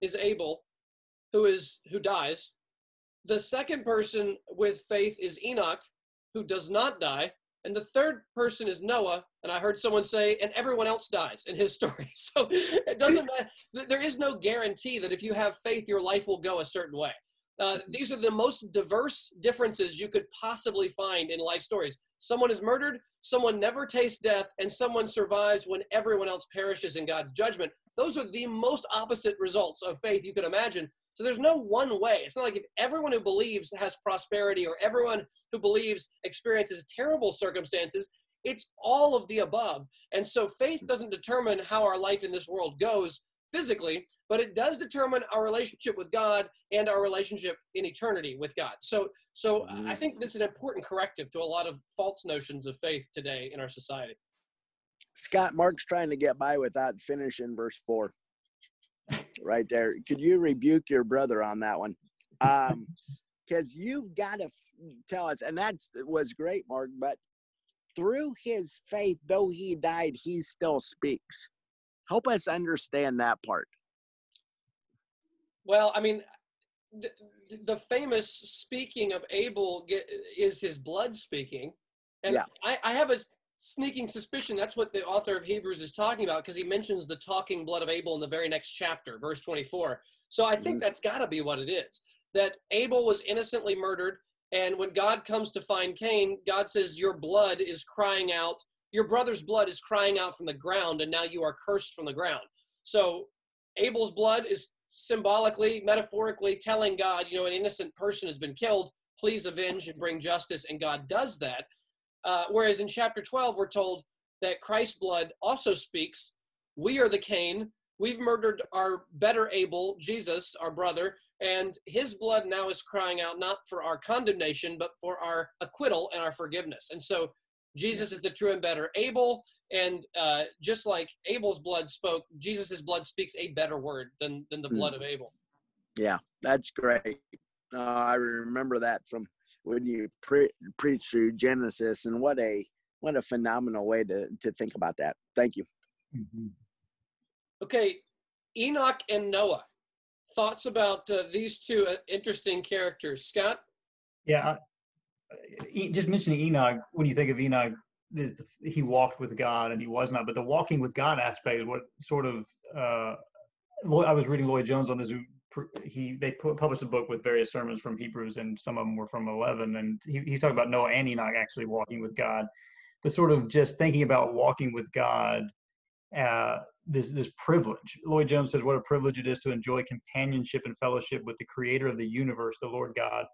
is Abel, who is who dies. The second person with faith is Enoch, who does not die. And the third person is Noah. And I heard someone say, and everyone else dies in his story. So it doesn't matter. There is no guarantee that if you have faith, your life will go a certain way. Uh, these are the most diverse differences you could possibly find in life stories. Someone is murdered, someone never tastes death, and someone survives when everyone else perishes in God's judgment. Those are the most opposite results of faith you could imagine. So there's no one way. It's not like if everyone who believes has prosperity or everyone who believes experiences terrible circumstances, it's all of the above. And so faith doesn't determine how our life in this world goes physically, but it does determine our relationship with God and our relationship in eternity with God. So so mm-hmm. I think this is an important corrective to a lot of false notions of faith today in our society. Scott Mark's trying to get by without finishing verse four. Right there. Could you rebuke your brother on that one? Um, because you've got to f- tell us, and that's was great, Mark. But through his faith, though he died, he still speaks. Help us understand that part. Well, I mean, the, the famous speaking of Abel is his blood speaking, and Yeah. I, I have a sneaking suspicion that's what the author of Hebrews is talking about because he mentions the talking blood of Abel in the very next chapter, verse 24. So I think mm-hmm. that's got to be what it is that Abel was innocently murdered. And when God comes to find Cain, God says, Your blood is crying out, your brother's blood is crying out from the ground, and now you are cursed from the ground. So Abel's blood is symbolically, metaphorically telling God, you know, an innocent person has been killed. Please avenge and bring justice. And God does that. Uh, whereas in chapter 12, we're told that Christ's blood also speaks. We are the Cain. We've murdered our better Abel, Jesus, our brother, and his blood now is crying out not for our condemnation, but for our acquittal and our forgiveness. And so Jesus is the true and better Abel, and uh, just like Abel's blood spoke, Jesus's blood speaks a better word than than the hmm. blood of Abel. Yeah, that's great. Uh, I remember that from when you pre- preach through Genesis, and what a what a phenomenal way to to think about that. Thank you. Mm-hmm. Okay, Enoch and Noah. Thoughts about uh, these two uh, interesting characters, Scott? Yeah, just mentioning Enoch, when you think of Enoch, he walked with God and he was not, but the walking with God aspect is what sort of. Uh, I was reading Lloyd Jones on this. He they published a book with various sermons from Hebrews, and some of them were from 11. And he, he talked about Noah and Enoch actually walking with God, but sort of just thinking about walking with God. Uh, this this privilege. Lloyd Jones says, "What a privilege it is to enjoy companionship and fellowship with the Creator of the universe, the Lord God,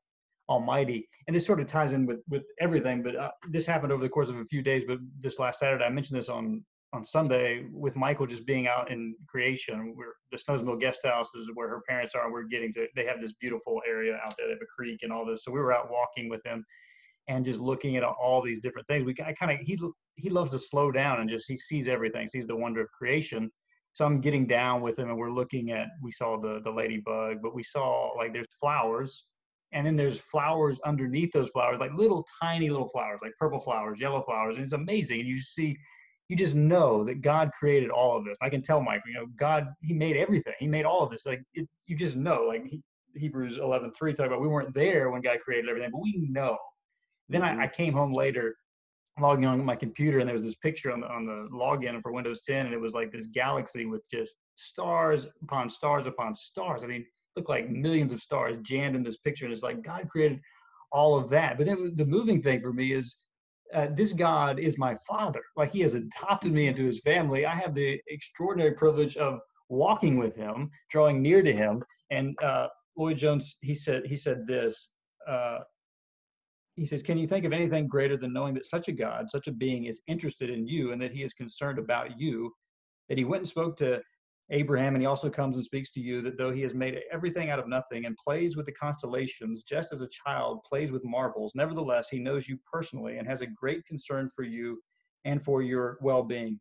Almighty. And this sort of ties in with with everything. But uh, this happened over the course of a few days. But this last Saturday, I mentioned this on on Sunday with Michael just being out in creation. Where the Snowsmill guest house is where her parents are. We're getting to. They have this beautiful area out there. They have a creek and all this. So we were out walking with him and just looking at all these different things. We I kind of he he loves to slow down and just he sees everything, sees the wonder of creation. So I'm getting down with him and we're looking at we saw the the ladybug, but we saw like there's flowers and then there's flowers underneath those flowers, like little tiny little flowers, like purple flowers, yellow flowers, and it's amazing. And you see, you just know that God created all of this. I can tell Mike, you know, God, He made everything. He made all of this. Like it, you just know, like he, Hebrews 11, 3 talk about we weren't there when God created everything, but we know. Then I, I mm-hmm. came home later, logging on my computer, and there was this picture on the on the login for Windows 10, and it was like this galaxy with just stars upon stars upon stars. I mean, look like millions of stars jammed in this picture. And it's like God created all of that. But then the moving thing for me is uh, this God is my father. Like he has adopted me into his family. I have the extraordinary privilege of walking with him, drawing near to him. And uh, Lloyd Jones, he said, he said this. Uh, he says, "Can you think of anything greater than knowing that such a God, such a being, is interested in you, and that He is concerned about you? That He went and spoke to Abraham, and he also comes and speaks to you that though he has made everything out of nothing and plays with the constellations just as a child plays with marbles, nevertheless, he knows you personally and has a great concern for you and for your well being.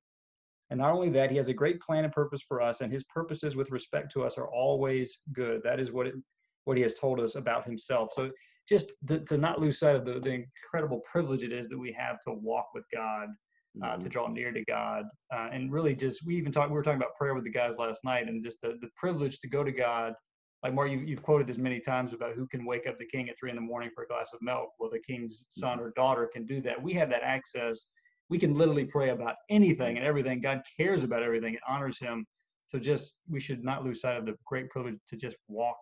And not only that, he has a great plan and purpose for us, and his purposes with respect to us are always good. That is what it, what he has told us about himself. So just to, to not lose sight of the, the incredible privilege it is that we have to walk with God uh, mm-hmm. to draw near to God, uh, and really just we even talked. We were talking about prayer with the guys last night, and just the, the privilege to go to God. Like Mark, you, you've quoted this many times about who can wake up the king at three in the morning for a glass of milk. Well, the king's son or daughter can do that. We have that access. We can literally pray about anything and everything. God cares about everything. It honors Him. So just we should not lose sight of the great privilege to just walk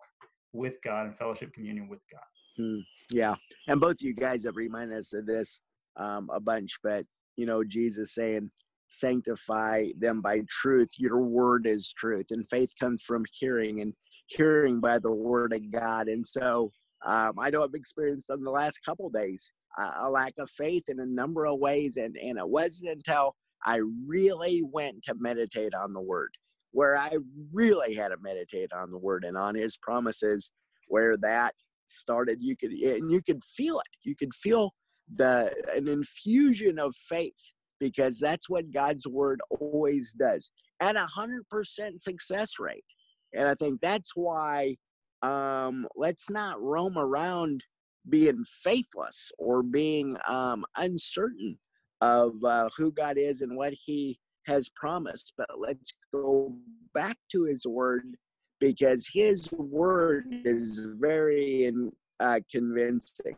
with God and fellowship communion with God. Hmm. Yeah, and both you guys have reminded us of this um, a bunch, but you know, Jesus saying, sanctify them by truth. Your word is truth. And faith comes from hearing and hearing by the word of God. And so um, I know I've experienced in the last couple days a lack of faith in a number of ways. And, and it wasn't until I really went to meditate on the word, where I really had to meditate on the word and on his promises, where that started. You could, and you could feel it. You could feel the an infusion of faith because that's what God's word always does at a hundred percent success rate. And I think that's why um, let's not roam around being faithless or being um, uncertain of uh, who God is and what He has promised. But let's go back to His word because His word is very uh, convincing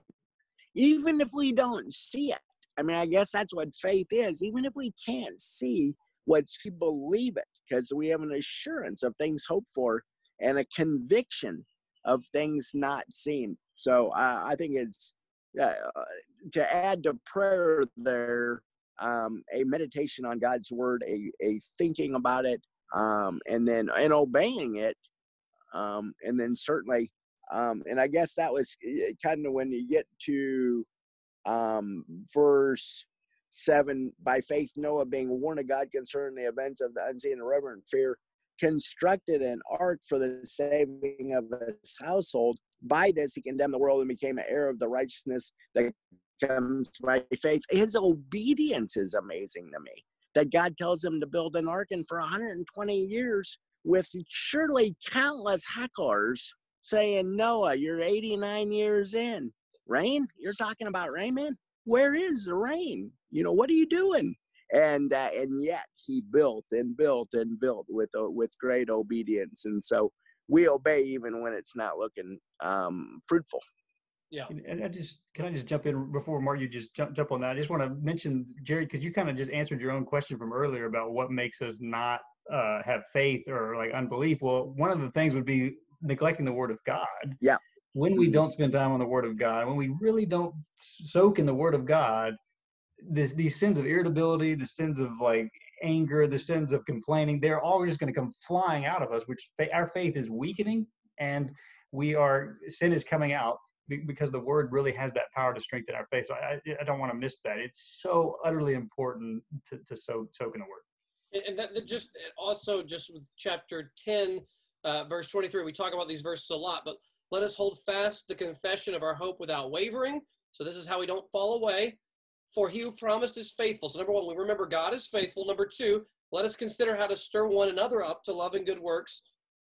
even if we don't see it. I mean, I guess that's what faith is. Even if we can't see what's we believe it because we have an assurance of things hoped for and a conviction of things not seen. So uh, I think it's uh, to add to prayer there, um, a meditation on God's word, a, a thinking about it, um, and then and obeying it, um, and then certainly, um, and I guess that was eh, kind of when you get to um, verse seven. By faith, Noah, being warned of God concerning the events of the unseen and reverent fear, constructed an ark for the saving of his household. By this, he condemned the world and became an heir of the righteousness that comes by faith. His obedience is amazing to me. That God tells him to build an ark, and for 120 years, with surely countless hecklers saying, Noah, you're 89 years in. Rain? You're talking about rain, man? Where is the rain? You know, what are you doing? And uh, and yet he built and built and built with uh, with great obedience. And so we obey even when it's not looking um, fruitful. Yeah. And I just can I just jump in before Mark you just jump jump on that. I just want to mention Jerry because you kind of just answered your own question from earlier about what makes us not uh, have faith or like unbelief. Well, one of the things would be neglecting the Word of God. Yeah. When we don't spend time on the Word of God, when we really don't soak in the Word of God, this these sins of irritability, the sins of like anger, the sins of complaining, they're all just going to come flying out of us, which our faith is weakening and we are sin is coming out because the word really has that power to strengthen our faith. So I, I don't want to miss that. It's so utterly important to, to soak, soak in the word. And that, that just also just with chapter 10, uh, verse 23, we talk about these verses a lot, but let us hold fast the confession of our hope without wavering. So this is how we don't fall away. For he who promised is faithful. So number one, we remember God is faithful. Number two, let us consider how to stir one another up to love and good works.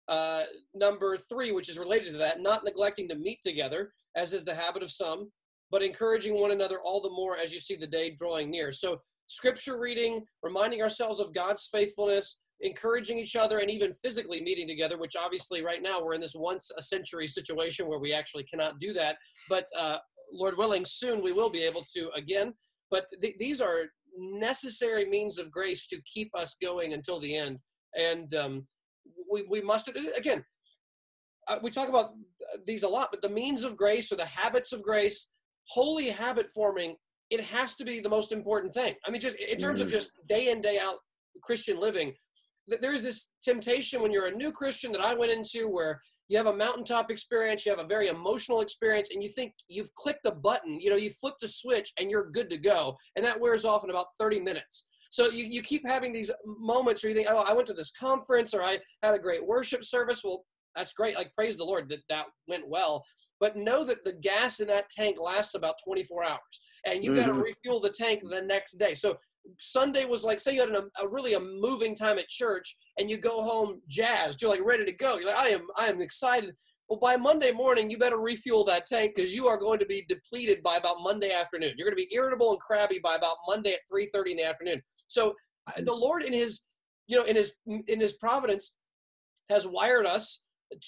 Uh, number three, which is related to that, not neglecting to meet together, as is the habit of some, but encouraging one another all the more as you see the day drawing near. So, scripture reading, reminding ourselves of God's faithfulness, encouraging each other, and even physically meeting together, which obviously right now we're in this once a century situation where we actually cannot do that. But uh, Lord willing, soon we will be able to again. But th- these are necessary means of grace to keep us going until the end. And um, we, we must, again, uh, we talk about these a lot, but the means of grace or the habits of grace, holy habit forming, it has to be the most important thing. I mean, just in terms mm-hmm. of just day in, day out Christian living, there's this temptation when you're a new Christian that I went into where you have a mountaintop experience, you have a very emotional experience, and you think you've clicked the button, you know, you flip the switch and you're good to go. And that wears off in about 30 minutes. So you, you keep having these moments where you think, oh, I went to this conference or I had a great worship service. Well, that's great. Like, praise the Lord that that went well. But know that the gas in that tank lasts about 24 hours, and you mm-hmm. got to refuel the tank the next day. So Sunday was like, say you had an, a really a moving time at church, and you go home jazzed. You're like ready to go. You're like, I am, I am excited. Well, by Monday morning, you better refuel that tank because you are going to be depleted by about Monday afternoon. You're going to be irritable and crabby by about Monday at 3:30 in the afternoon. So the Lord, in His, you know, in His in His providence, has wired us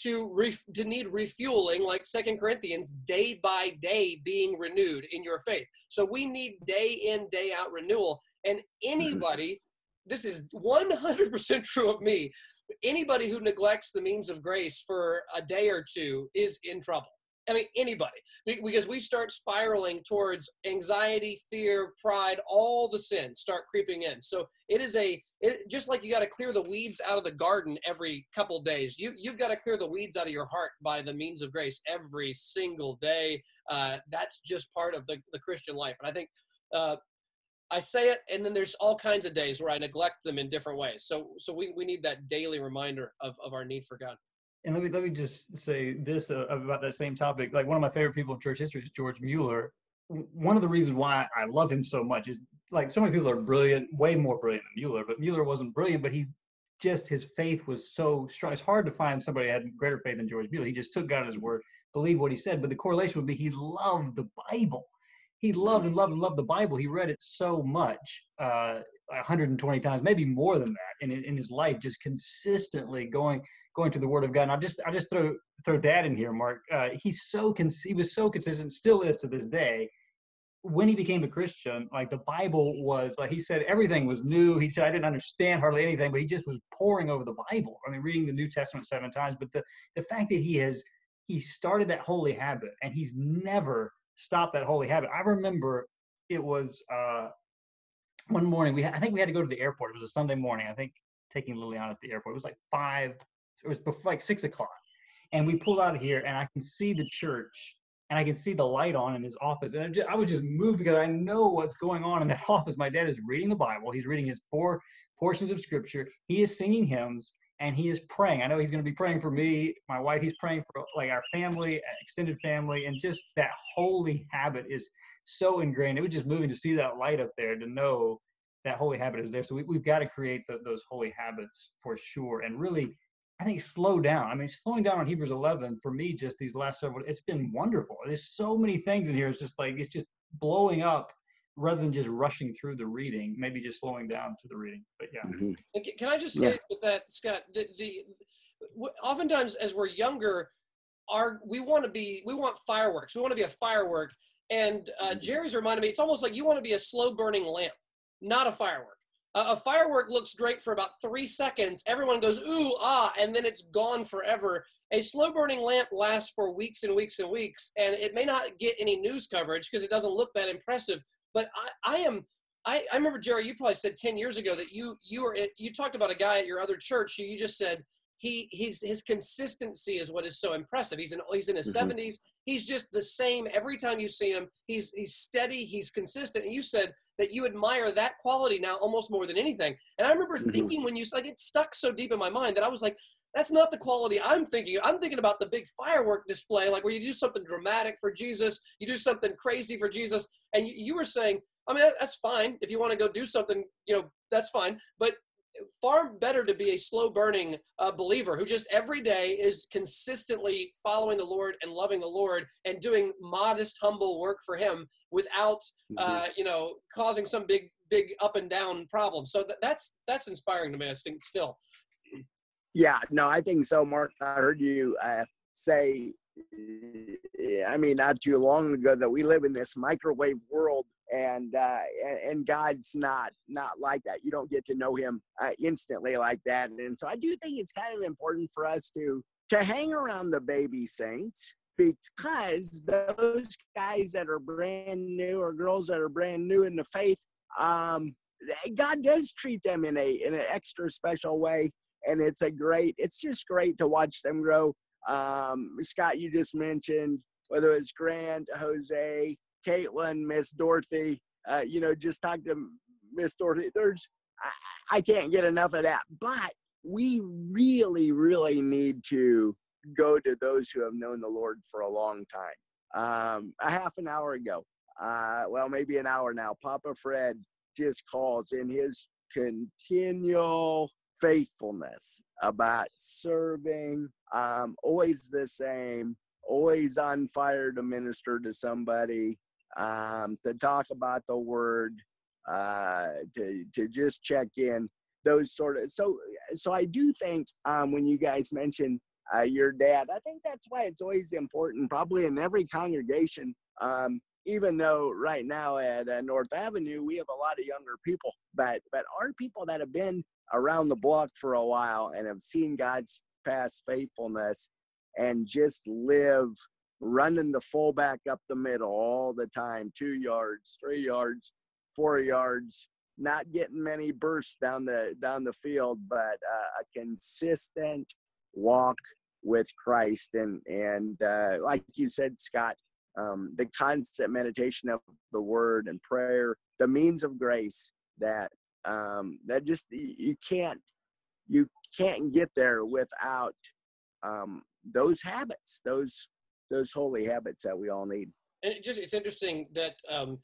to ref- to need refueling like second corinthians day by day being renewed in your faith so we need day in day out renewal and anybody this is 100% true of me anybody who neglects the means of grace for a day or two is in trouble I mean, anybody, because we start spiraling towards anxiety, fear, pride, all the sins start creeping in. So it is a, it, just like you got to clear the weeds out of the garden every couple days, you, you've got to clear the weeds out of your heart by the means of grace every single day. Uh, that's just part of the, the Christian life. And I think uh, I say it, and then there's all kinds of days where I neglect them in different ways. So, so we, we need that daily reminder of, of our need for God and let me let me just say this uh, about that same topic. Like one of my favorite people in church history is George Mueller. One of the reasons why I love him so much is like so many people are brilliant, way more brilliant than Mueller, but Mueller wasn't brilliant, but he just his faith was so strong. It's hard to find somebody that had greater faith than George Mueller. He just took God at his word, believed what he said. But the correlation would be he loved the Bible. He loved and loved and loved the Bible. He read it so much, uh, 120 times, maybe more than that, in in his life, just consistently going going to the Word of God. And I just I just throw throw Dad in here, Mark. Uh, he's so cons- he was so consistent, still is to this day. when he became a Christian, like the Bible was, like he said, everything was new. He said, I didn't understand hardly anything, but he just was pouring over the Bible. I mean, reading the New Testament seven times. But the, the fact that he has, he started that holy habit and he's never stopped that holy habit. I remember it was uh, one morning, we, I think we had to go to the airport. It was a Sunday morning. I think taking Liliana at the airport. It was like five, it was before, like six o'clock. And we pulled out of here and I can see the church and I can see the light on in his office. And just, I was just moved because I know what's going on in that office. My dad is reading the Bible. He's reading his four portions of scripture. He is singing hymns and he is praying. I know he's going to be praying for me, my wife. He's praying for like our family, uh, extended family, and just that holy habit is so ingrained. It was just moving to see that light up there to know that holy habit is there. So we, have got to create the, those holy habits for sure, and really I think slow down. I mean, slowing down on Hebrews 11 for me, just these last several, it's been wonderful. There's so many things in here. It's just like it's just blowing up rather than just rushing through the reading. Maybe just slowing down to the reading. But yeah. Mm-hmm. Can I just say yeah. with that, Scott? The, the oftentimes as we're younger, our we want to be we want fireworks. We want to be a firework. And uh, mm-hmm. Jerry's reminded me, it's almost like you want to be a slow burning lamp, not a firework a firework looks great for about three seconds. Everyone goes, ooh, ah, and then it's gone forever. A slow burning lamp lasts for weeks and weeks and weeks, and it may not get any news coverage because it doesn't look that impressive. But I, I am, I, I remember, Jerry, you probably said 10 years ago that you, you were, you talked about a guy at your other church. You just said, he he's his consistency is what is so impressive. He's in he's in his mm-hmm. 70s. He's just the same every time you see him. He's he's steady. He's consistent. And you said that you admire that quality now almost more than anything. And I remember mm-hmm. thinking when you like it stuck so deep in my mind that I was like, that's not the quality I'm thinking. I'm thinking about the big firework display, like where you do something dramatic for Jesus, you do something crazy for Jesus, and you, you were saying, I mean, that's fine if you want to go do something, you know, that's fine. But far better to be a slow burning uh, believer who just every day is consistently following the Lord and loving the Lord and doing modest, humble work for Him without, uh, mm-hmm. you know, causing some big, big up and down problem. So th- that's that's inspiring to me. I think still. Yeah, no, I think so, Mark. I heard you uh, say, I mean, not too long ago, that we live in this microwave world and uh, and God's not not like that. You don't get to know Him uh, instantly like that. And so I do think it's kind of important for us to to hang around the baby saints because those guys that are brand new or girls that are brand new in the faith, um, God does treat them in a in an extra special way, and it's a great. It's just great to watch them grow. Um, Scott, you just mentioned whether it's Grant, Jose, Caitlin, Miss Dorothy, uh, you know, just talk to Miss Dorothy. There's, I, I can't get enough of that. But we really, really need to go to those who have known the Lord for a long time. Um, a half an hour ago, uh, well, maybe an hour now, Papa Fred just calls in his continual faithfulness about serving, um, always the same, always on fire to minister to somebody, um, to talk about the word, uh, to to just check in. Those sort of so so I do think um, when you guys mention uh, your dad, I think that's why it's always important, probably in every congregation. Um, even though right now at uh, North Avenue we have a lot of younger people, but but our people that have been around the block for a while and have seen God's past faithfulness and just live running the fullback up the middle all the time, two yards, three yards, four yards, not getting many bursts down the down the field, but uh, a consistent walk with Christ. And and uh, like you said, Scott, um, the constant meditation of the Word and prayer, the means of grace that um, that just you can't you can't get there without um, those habits, those those holy habits that we all need. And it just it's interesting that um,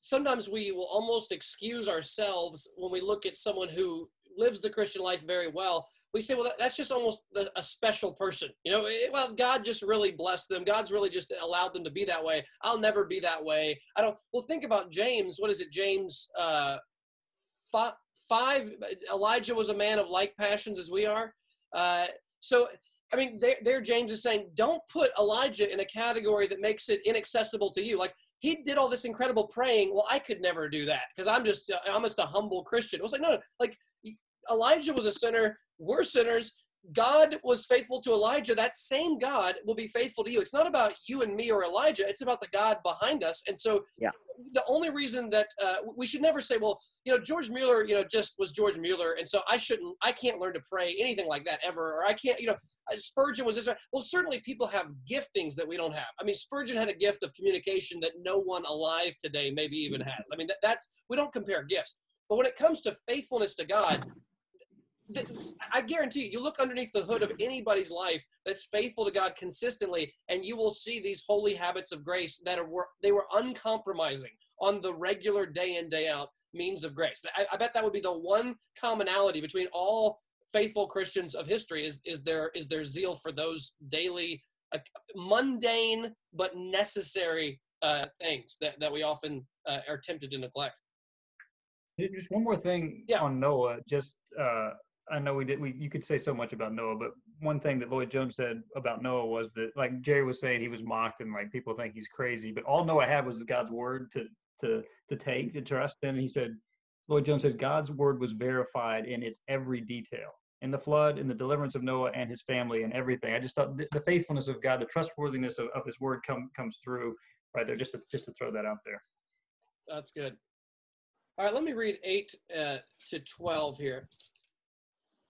sometimes we will almost excuse ourselves when we look at someone who lives the Christian life very well. We say, well, that's just almost a special person. You know, eh, well, God just really blessed them. God's really just allowed them to be that way. I'll never be that way. I don't. Well, think about James. What is it, James? Uh, five, five. Elijah was a man of like passions as we are. Uh, so I mean, there, there James is saying, don't put Elijah in a category that makes it inaccessible to you. Like, he did all this incredible praying. Well, I could never do that because I'm just I'm just a humble Christian. It was like no, no, like Elijah was a sinner. We're sinners. God was faithful to Elijah. That same God will be faithful to you. It's not about you and me or Elijah. It's about the God behind us. And so, yeah. the only reason that uh, we should never say, well, you know, George Mueller, you know, just was George Mueller, and so I shouldn't, I can't learn to pray anything like that ever, or I can't, you know, uh, Spurgeon was this. Well, certainly people have giftings that we don't have. I mean, Spurgeon had a gift of communication that no one alive today maybe even has. I mean, that, that's we don't compare gifts. But when it comes to faithfulness to God, I guarantee you, you look underneath the hood of anybody's life that's faithful to God consistently, and you will see these holy habits of grace that are they were uncompromising on the regular day in day out means of grace. I, I bet that would be the one commonality between all faithful Christians of history is is their is their zeal for those daily, uh, mundane but necessary uh, things that that we often uh, are tempted to neglect. Just one more thing yeah. on Noah. Just uh, I know we did. We you could say so much about Noah, but one thing that Lloyd Jones said about Noah was that, like Jerry was saying, he was mocked and like people think he's crazy. But all Noah had was God's word to to to take to trust. And he said, Lloyd Jones said God's word was verified in its every detail, in the flood, in the deliverance of Noah and his family, and everything. I just thought the, the faithfulness of God, the trustworthiness of, of His word come comes through right there. Just to just to throw that out there. That's good. All right, let me read eight uh, to twelve here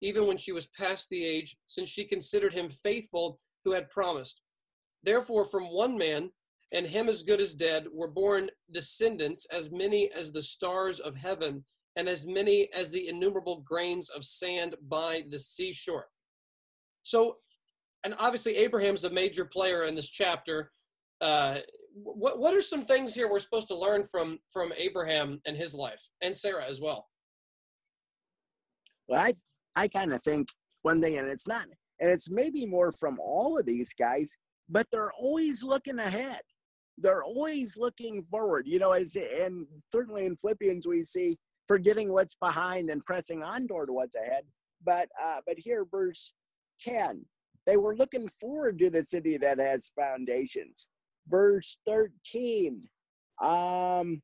even when she was past the age, since she considered him faithful who had promised. Therefore, from one man, and him as good as dead, were born descendants as many as the stars of heaven, and as many as the innumerable grains of sand by the seashore. So, and obviously, Abraham's a major player in this chapter. Uh, what what are some things here we're supposed to learn from from Abraham and his life, and Sarah as well? Well, I I kind of think one thing, and it's not, and it's maybe more from all of these guys, but they're always looking ahead. They're always looking forward. You know, as and certainly in Philippians we see forgetting what's behind and pressing on toward what's ahead. But uh, but here, verse ten, they were looking forward to the city that has foundations. Verse thirteen, um,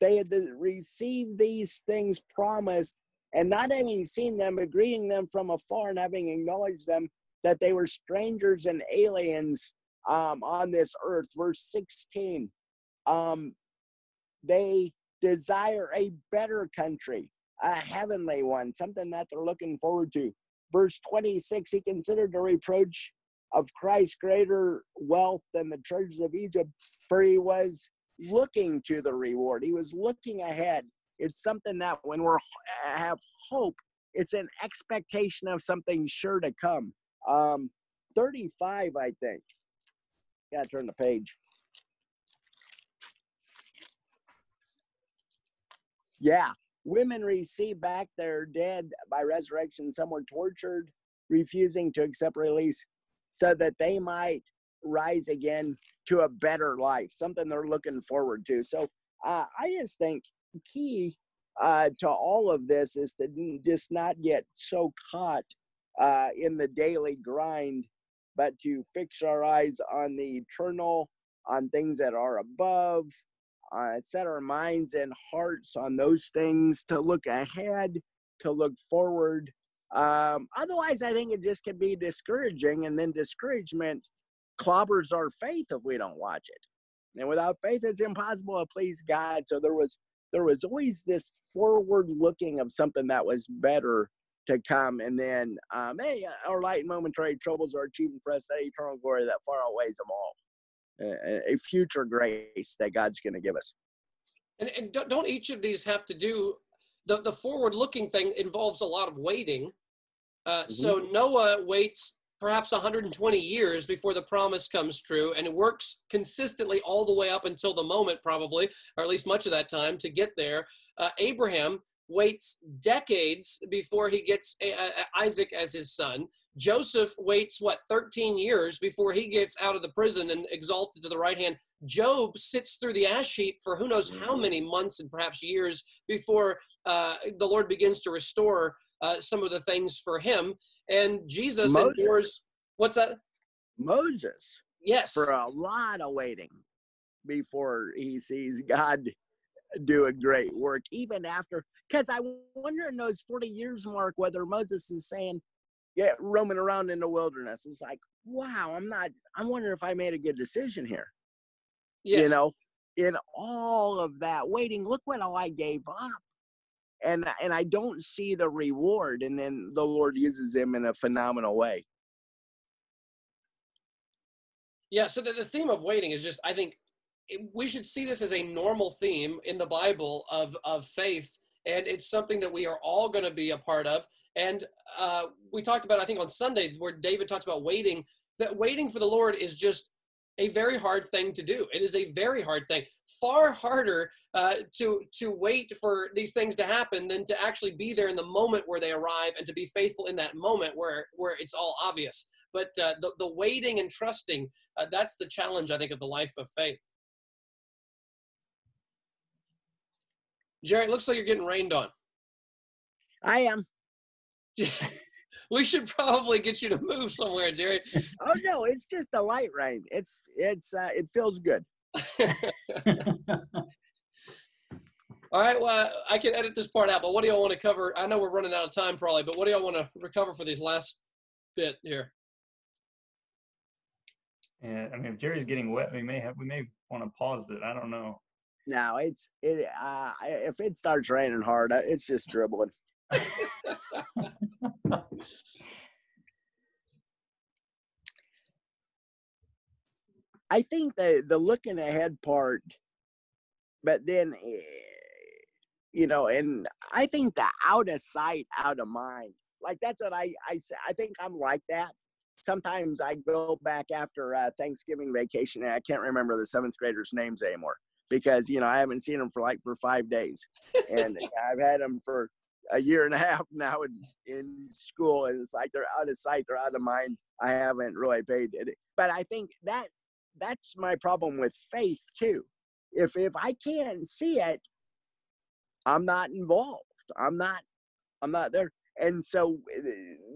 they had received these things promised and not having seen them, but greeting them from afar and having acknowledged them that they were strangers and aliens um, on this earth. Verse 16, um, they desire a better country, a heavenly one, something that they're looking forward to. Verse 26, he considered the reproach of Christ greater wealth than the treasures of Egypt, for he was looking to the reward. He was looking ahead. It's something that when we're have hope, it's an expectation of something sure to come. Um, 35, I think. Gotta turn the page. Yeah, women receive back their dead by resurrection. Some were tortured, refusing to accept release so that they might rise again to a better life, something they're looking forward to. So uh, I just think key uh, to all of this is to just not get so caught uh, in the daily grind, but to fix our eyes on the eternal, on things that are above, uh, set our minds and hearts on those things, to look ahead, to look forward. Um, otherwise, I think it just can be discouraging, and then discouragement clobbers our faith if we don't watch it. And without faith, it's impossible to please God. So there was there was always this forward looking of something that was better to come. And then, um, hey, uh, our light and momentary troubles are achieving for us that eternal glory that far outweighs them all. A, a future grace that God's going to give us. And, and don't each of these have to do the, the forward looking thing involves a lot of waiting. Uh, mm-hmm. So Noah waits perhaps 120 years before the promise comes true and it works consistently all the way up until the moment probably or at least much of that time to get there. Uh, abraham waits decades before he gets a- a- isaac as his son. Joseph waits what 13 years before he gets out of the prison and exalted to the right hand. Job sits through the ash heap for who knows how many months and perhaps years before uh, the lord begins to restore uh, some of the things for him and Jesus Moses. endures. What's that? Moses Yes. for a lot of waiting before he sees God do a great work, even after. Because I wonder in those 40 years mark whether Moses is saying, yeah, roaming around in the wilderness. It's like, wow, I'm not, I'm wondering if I made a good decision here. yes. You know, in all of that waiting, look what all I gave up. And, and I don't see the reward, and then the Lord uses him in a phenomenal way. Yeah. So the, the theme of waiting is just, I think, we should see this as a normal theme in the Bible of of faith, and it's something that we are all going to be a part of. And uh, we talked about, I think, on Sunday, where David talks about waiting. That waiting for the Lord is just a very hard thing to do. It is a very hard thing. Far harder uh, to to wait for these things to happen than to actually be there in the moment where they arrive and to be faithful in that moment where where it's all obvious. But uh, the the waiting and trusting uh, that's the challenge I think of the life of faith. Jerry, it looks like you're getting rained on. I am. we should probably get you to move somewhere, Jerry. Oh no, it's just a light rain. It's it's uh, it feels good. All right, well, I can edit this part out, but what do y'all want to cover? I know we're running out of time probably, but what do y'all want to recover for these last bit here? Yeah, I mean, if Jerry's getting wet, we may have we may want to pause it. I don't know. No, it's it. Uh, if it starts raining hard, uh, it's just dribbling. I think the the looking ahead part, but then, eh, you know, and I think the out of sight, out of mind. Like that's what I I say. I think I'm like that. Sometimes I go back after uh, Thanksgiving vacation and I can't remember the seventh graders' names anymore because you know I haven't seen them for like for five days, and I've had them for a year and a half now in, in school, and it's like they're out of sight, they're out of mind. I haven't really paid it, but I think that that's my problem with faith too. If if I can't see it, I'm not involved. I'm not. I'm not there. And so uh,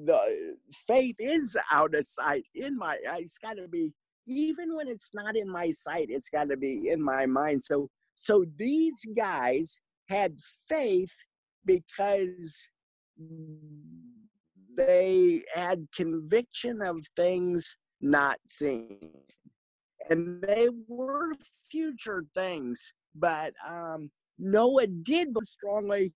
the faith is out of sight in my. It's got to be even when it's not in my sight. It's got to be in my mind. So so these guys had faith because they had conviction of things not seen. And they were future things but um noah did believe strongly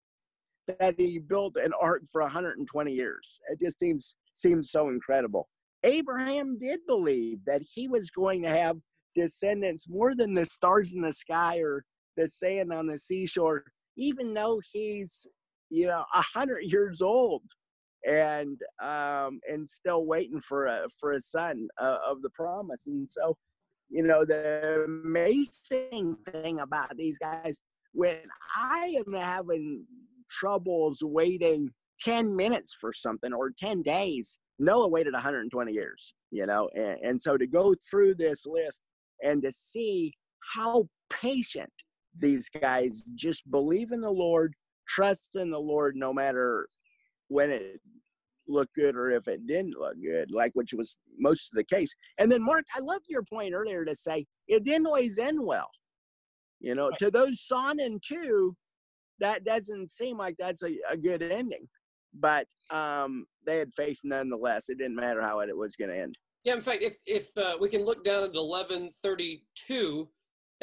that he built an ark for 120 years. It just seems seems so incredible. Abraham did believe that he was going to have descendants more than the stars in the sky or the sand on the seashore even though he's you know a hundred years old and um and still waiting for a for a son uh, of the promise. And so you know the amazing thing about these guys when i am having troubles waiting 10 minutes for something or 10 days noah waited 120 years you know and, and so to go through this list and to see how patient these guys just believe in the lord trust in the lord no matter when it looked good or if it didn't look good like which was most of the case. And then mark i loved your point earlier to say it didn't always end well. You know to those son and two that doesn't seem like that's a, a good ending. But um they had faith nonetheless. It didn't matter how it was going to end. Yeah, in fact, if if uh, we can look down at eleven thirty two,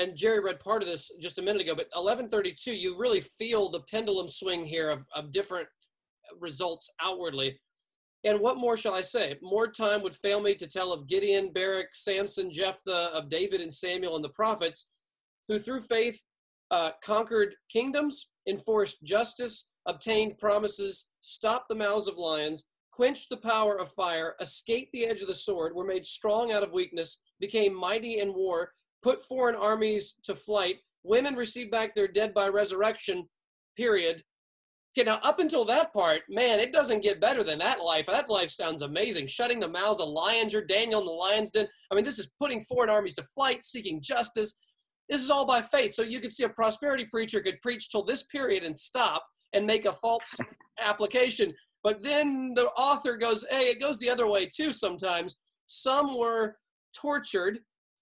and Jerry read part of this just a minute ago, but eleven thirty two, you really feel the pendulum swing here of of different results outwardly. And what more shall I say? More time would fail me to tell of Gideon, Barak, Samson, Jephthah, of David and Samuel and the prophets, who through faith uh, conquered kingdoms, enforced justice, obtained promises, stopped the mouths of lions, quenched the power of fire, escaped the edge of the sword, were made strong out of weakness, became mighty in war, put foreign armies to flight. Women receive back their dead by resurrection, period. Okay, now up until that part, man, it doesn't get better than that life. That life sounds amazing. Shutting the mouths of lions, you're Daniel in the lion's den. I mean, this is putting foreign armies to flight, seeking justice. This is all by faith. So you could see a prosperity preacher could preach till this period and stop and make a false application. But then the author goes, hey, it goes the other way too sometimes. Some were tortured,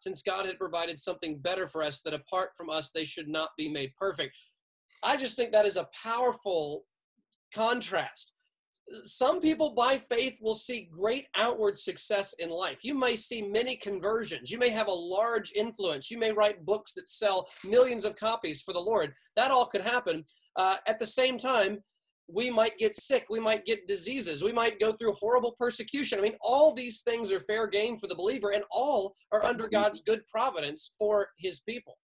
since God had provided something better for us, that apart from us they should not be made perfect. I just think that is a powerful contrast. Some people by faith will see great outward success in life. You may see many conversions. You may have a large influence. You may write books that sell millions of copies for the Lord. That all could happen. Uh, at the same time, we might get sick. We might get diseases. We might go through horrible persecution. I mean, all these things are fair game for the believer, and all are under mm-hmm. God's good providence for his people.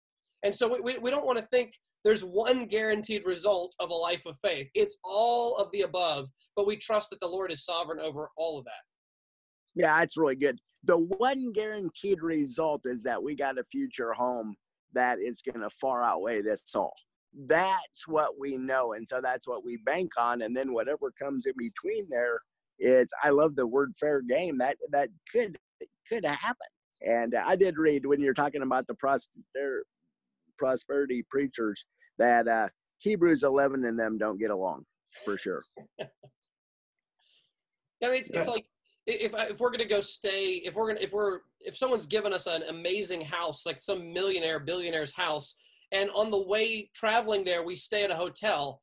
And so we, we, we don't want to think there's one guaranteed result of a life of faith. It's all of the above, but we trust that the Lord is sovereign over all of that. Yeah, that's really good. The one guaranteed result is that we got a future home that is going to far outweigh this all. That's what we know. And so that's what we bank on. And then whatever comes in between there is, I love the word fair game. That, that could, could happen. And I did read when you're talking about the prosper, prosperity preachers that uh, Hebrews 11 and them don't get along for sure. I mean, it's, it's like if if we're gonna go stay, if we're gonna if we're if someone's given us an amazing house, like some millionaire billionaire's house, and on the way traveling there we stay at a hotel,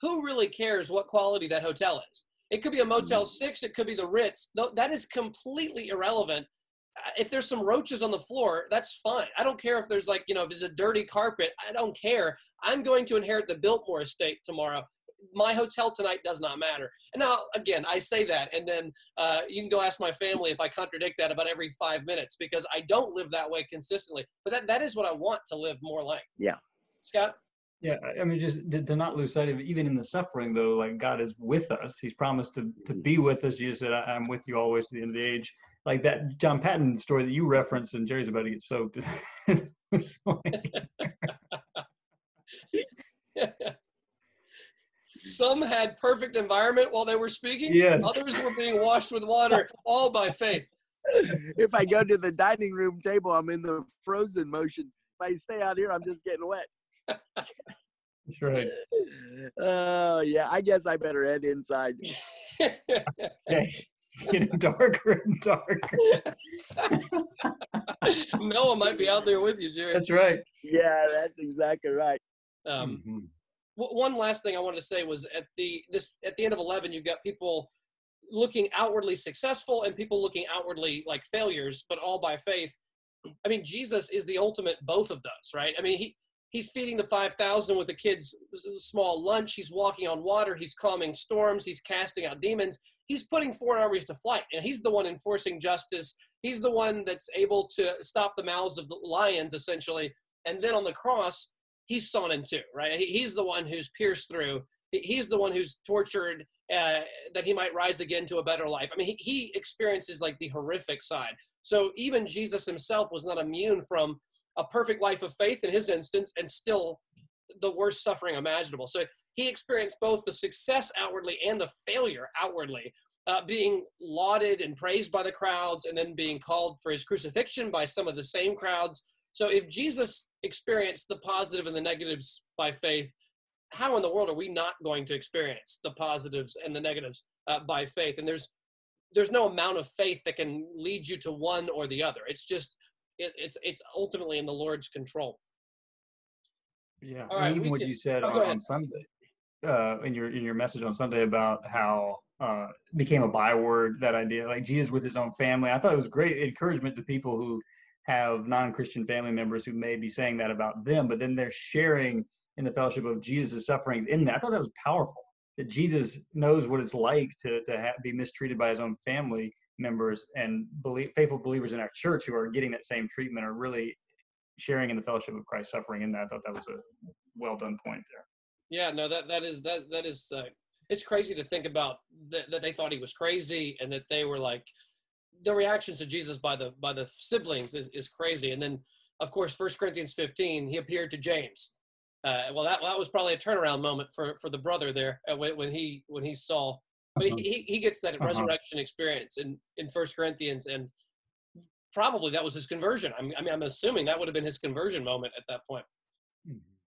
who really cares what quality that hotel is? It could be a Motel mm-hmm. Six, it could be the Ritz. That is completely irrelevant if there's some roaches on the floor, that's fine. I don't care if there's like, you know, if there's a dirty carpet. I don't care. I'm going to inherit the Biltmore estate tomorrow. My hotel tonight does not matter. And now, again, I say that, and then uh, you can go ask my family if I contradict that about every five minutes because I don't live that way consistently. But that, that is what I want to live more like. Yeah. Scott? Yeah, I mean, just to, to, not lose sight of it, even in the suffering, though, like God is with us. He's promised to, to be with us. Jesus said, I'm with you always to the end of the age like that John Paton story that you referenced, and Jerry's about to get soaked. Some had perfect environment while they were speaking. Yes. Others were being washed with water, all by faith. If I go to the dining room table, I'm in the frozen motion. If I stay out here, I'm just getting wet. That's right. Oh uh, yeah, I guess I better head inside. getting darker and darker. Noah might be out there with you, Jerry. That's right. Yeah, that's exactly right. Um, mm-hmm. One last thing I wanted to say was at the this at the end of eleven, you've got people looking outwardly successful and people looking outwardly like failures, but all by faith. I mean, Jesus is the ultimate both of those, right? I mean, he he's feeding the 5000 with a kid's small lunch. He's walking on water. He's calming storms. He's casting out demons. He's putting foreign armies to flight and he's the one enforcing justice. He's the one that's able to stop the mouths of the lions essentially. And then on the cross he's sawn in two right? He's the one who's pierced through. He's the one who's tortured uh, that he might rise again to a better life. I mean he, he experiences like the horrific side. So even jesus himself was not immune from a perfect life of faith in his instance and still the worst suffering imaginable. So he experienced both the success outwardly and the failure outwardly, uh, being lauded and praised by the crowds, and then being called for his crucifixion by some of the same crowds. So, if Jesus experienced the positive and the negatives by faith, how in the world are we not going to experience the positives and the negatives uh, by faith? And there's there's no amount of faith that can lead you to one or the other. It's just it, it's it's ultimately in the Lord's control. Yeah, All right, even what can, you said oh, on, on Sunday uh, in your in your message on Sunday about how uh, became a byword. That idea, like Jesus with his own family, I thought it was great encouragement to people who have non-Christian family members who may be saying that about them, but then they're sharing in the fellowship of Jesus' sufferings in that. I thought that was powerful. That Jesus knows what it's like to to ha- be mistreated by his own family members, and believe, faithful believers in our church who are getting that same treatment are really sharing in the fellowship of Christ's suffering. In that, I thought that was a well done point there. Yeah, no, that that is that that is. Uh, it's crazy to think about that, that they thought he was crazy and that they were like the reactions to Jesus by the by the siblings is, is crazy. And then of course, First Corinthians 15, he appeared to James. Uh, well, that that was probably a turnaround moment for for the brother there uh, when, when he when he saw. But Uh-huh. he, he gets that Uh-huh. resurrection experience in in First Corinthians, and probably that was his conversion. I mean, I mean, I'm assuming that would have been his conversion moment at that point.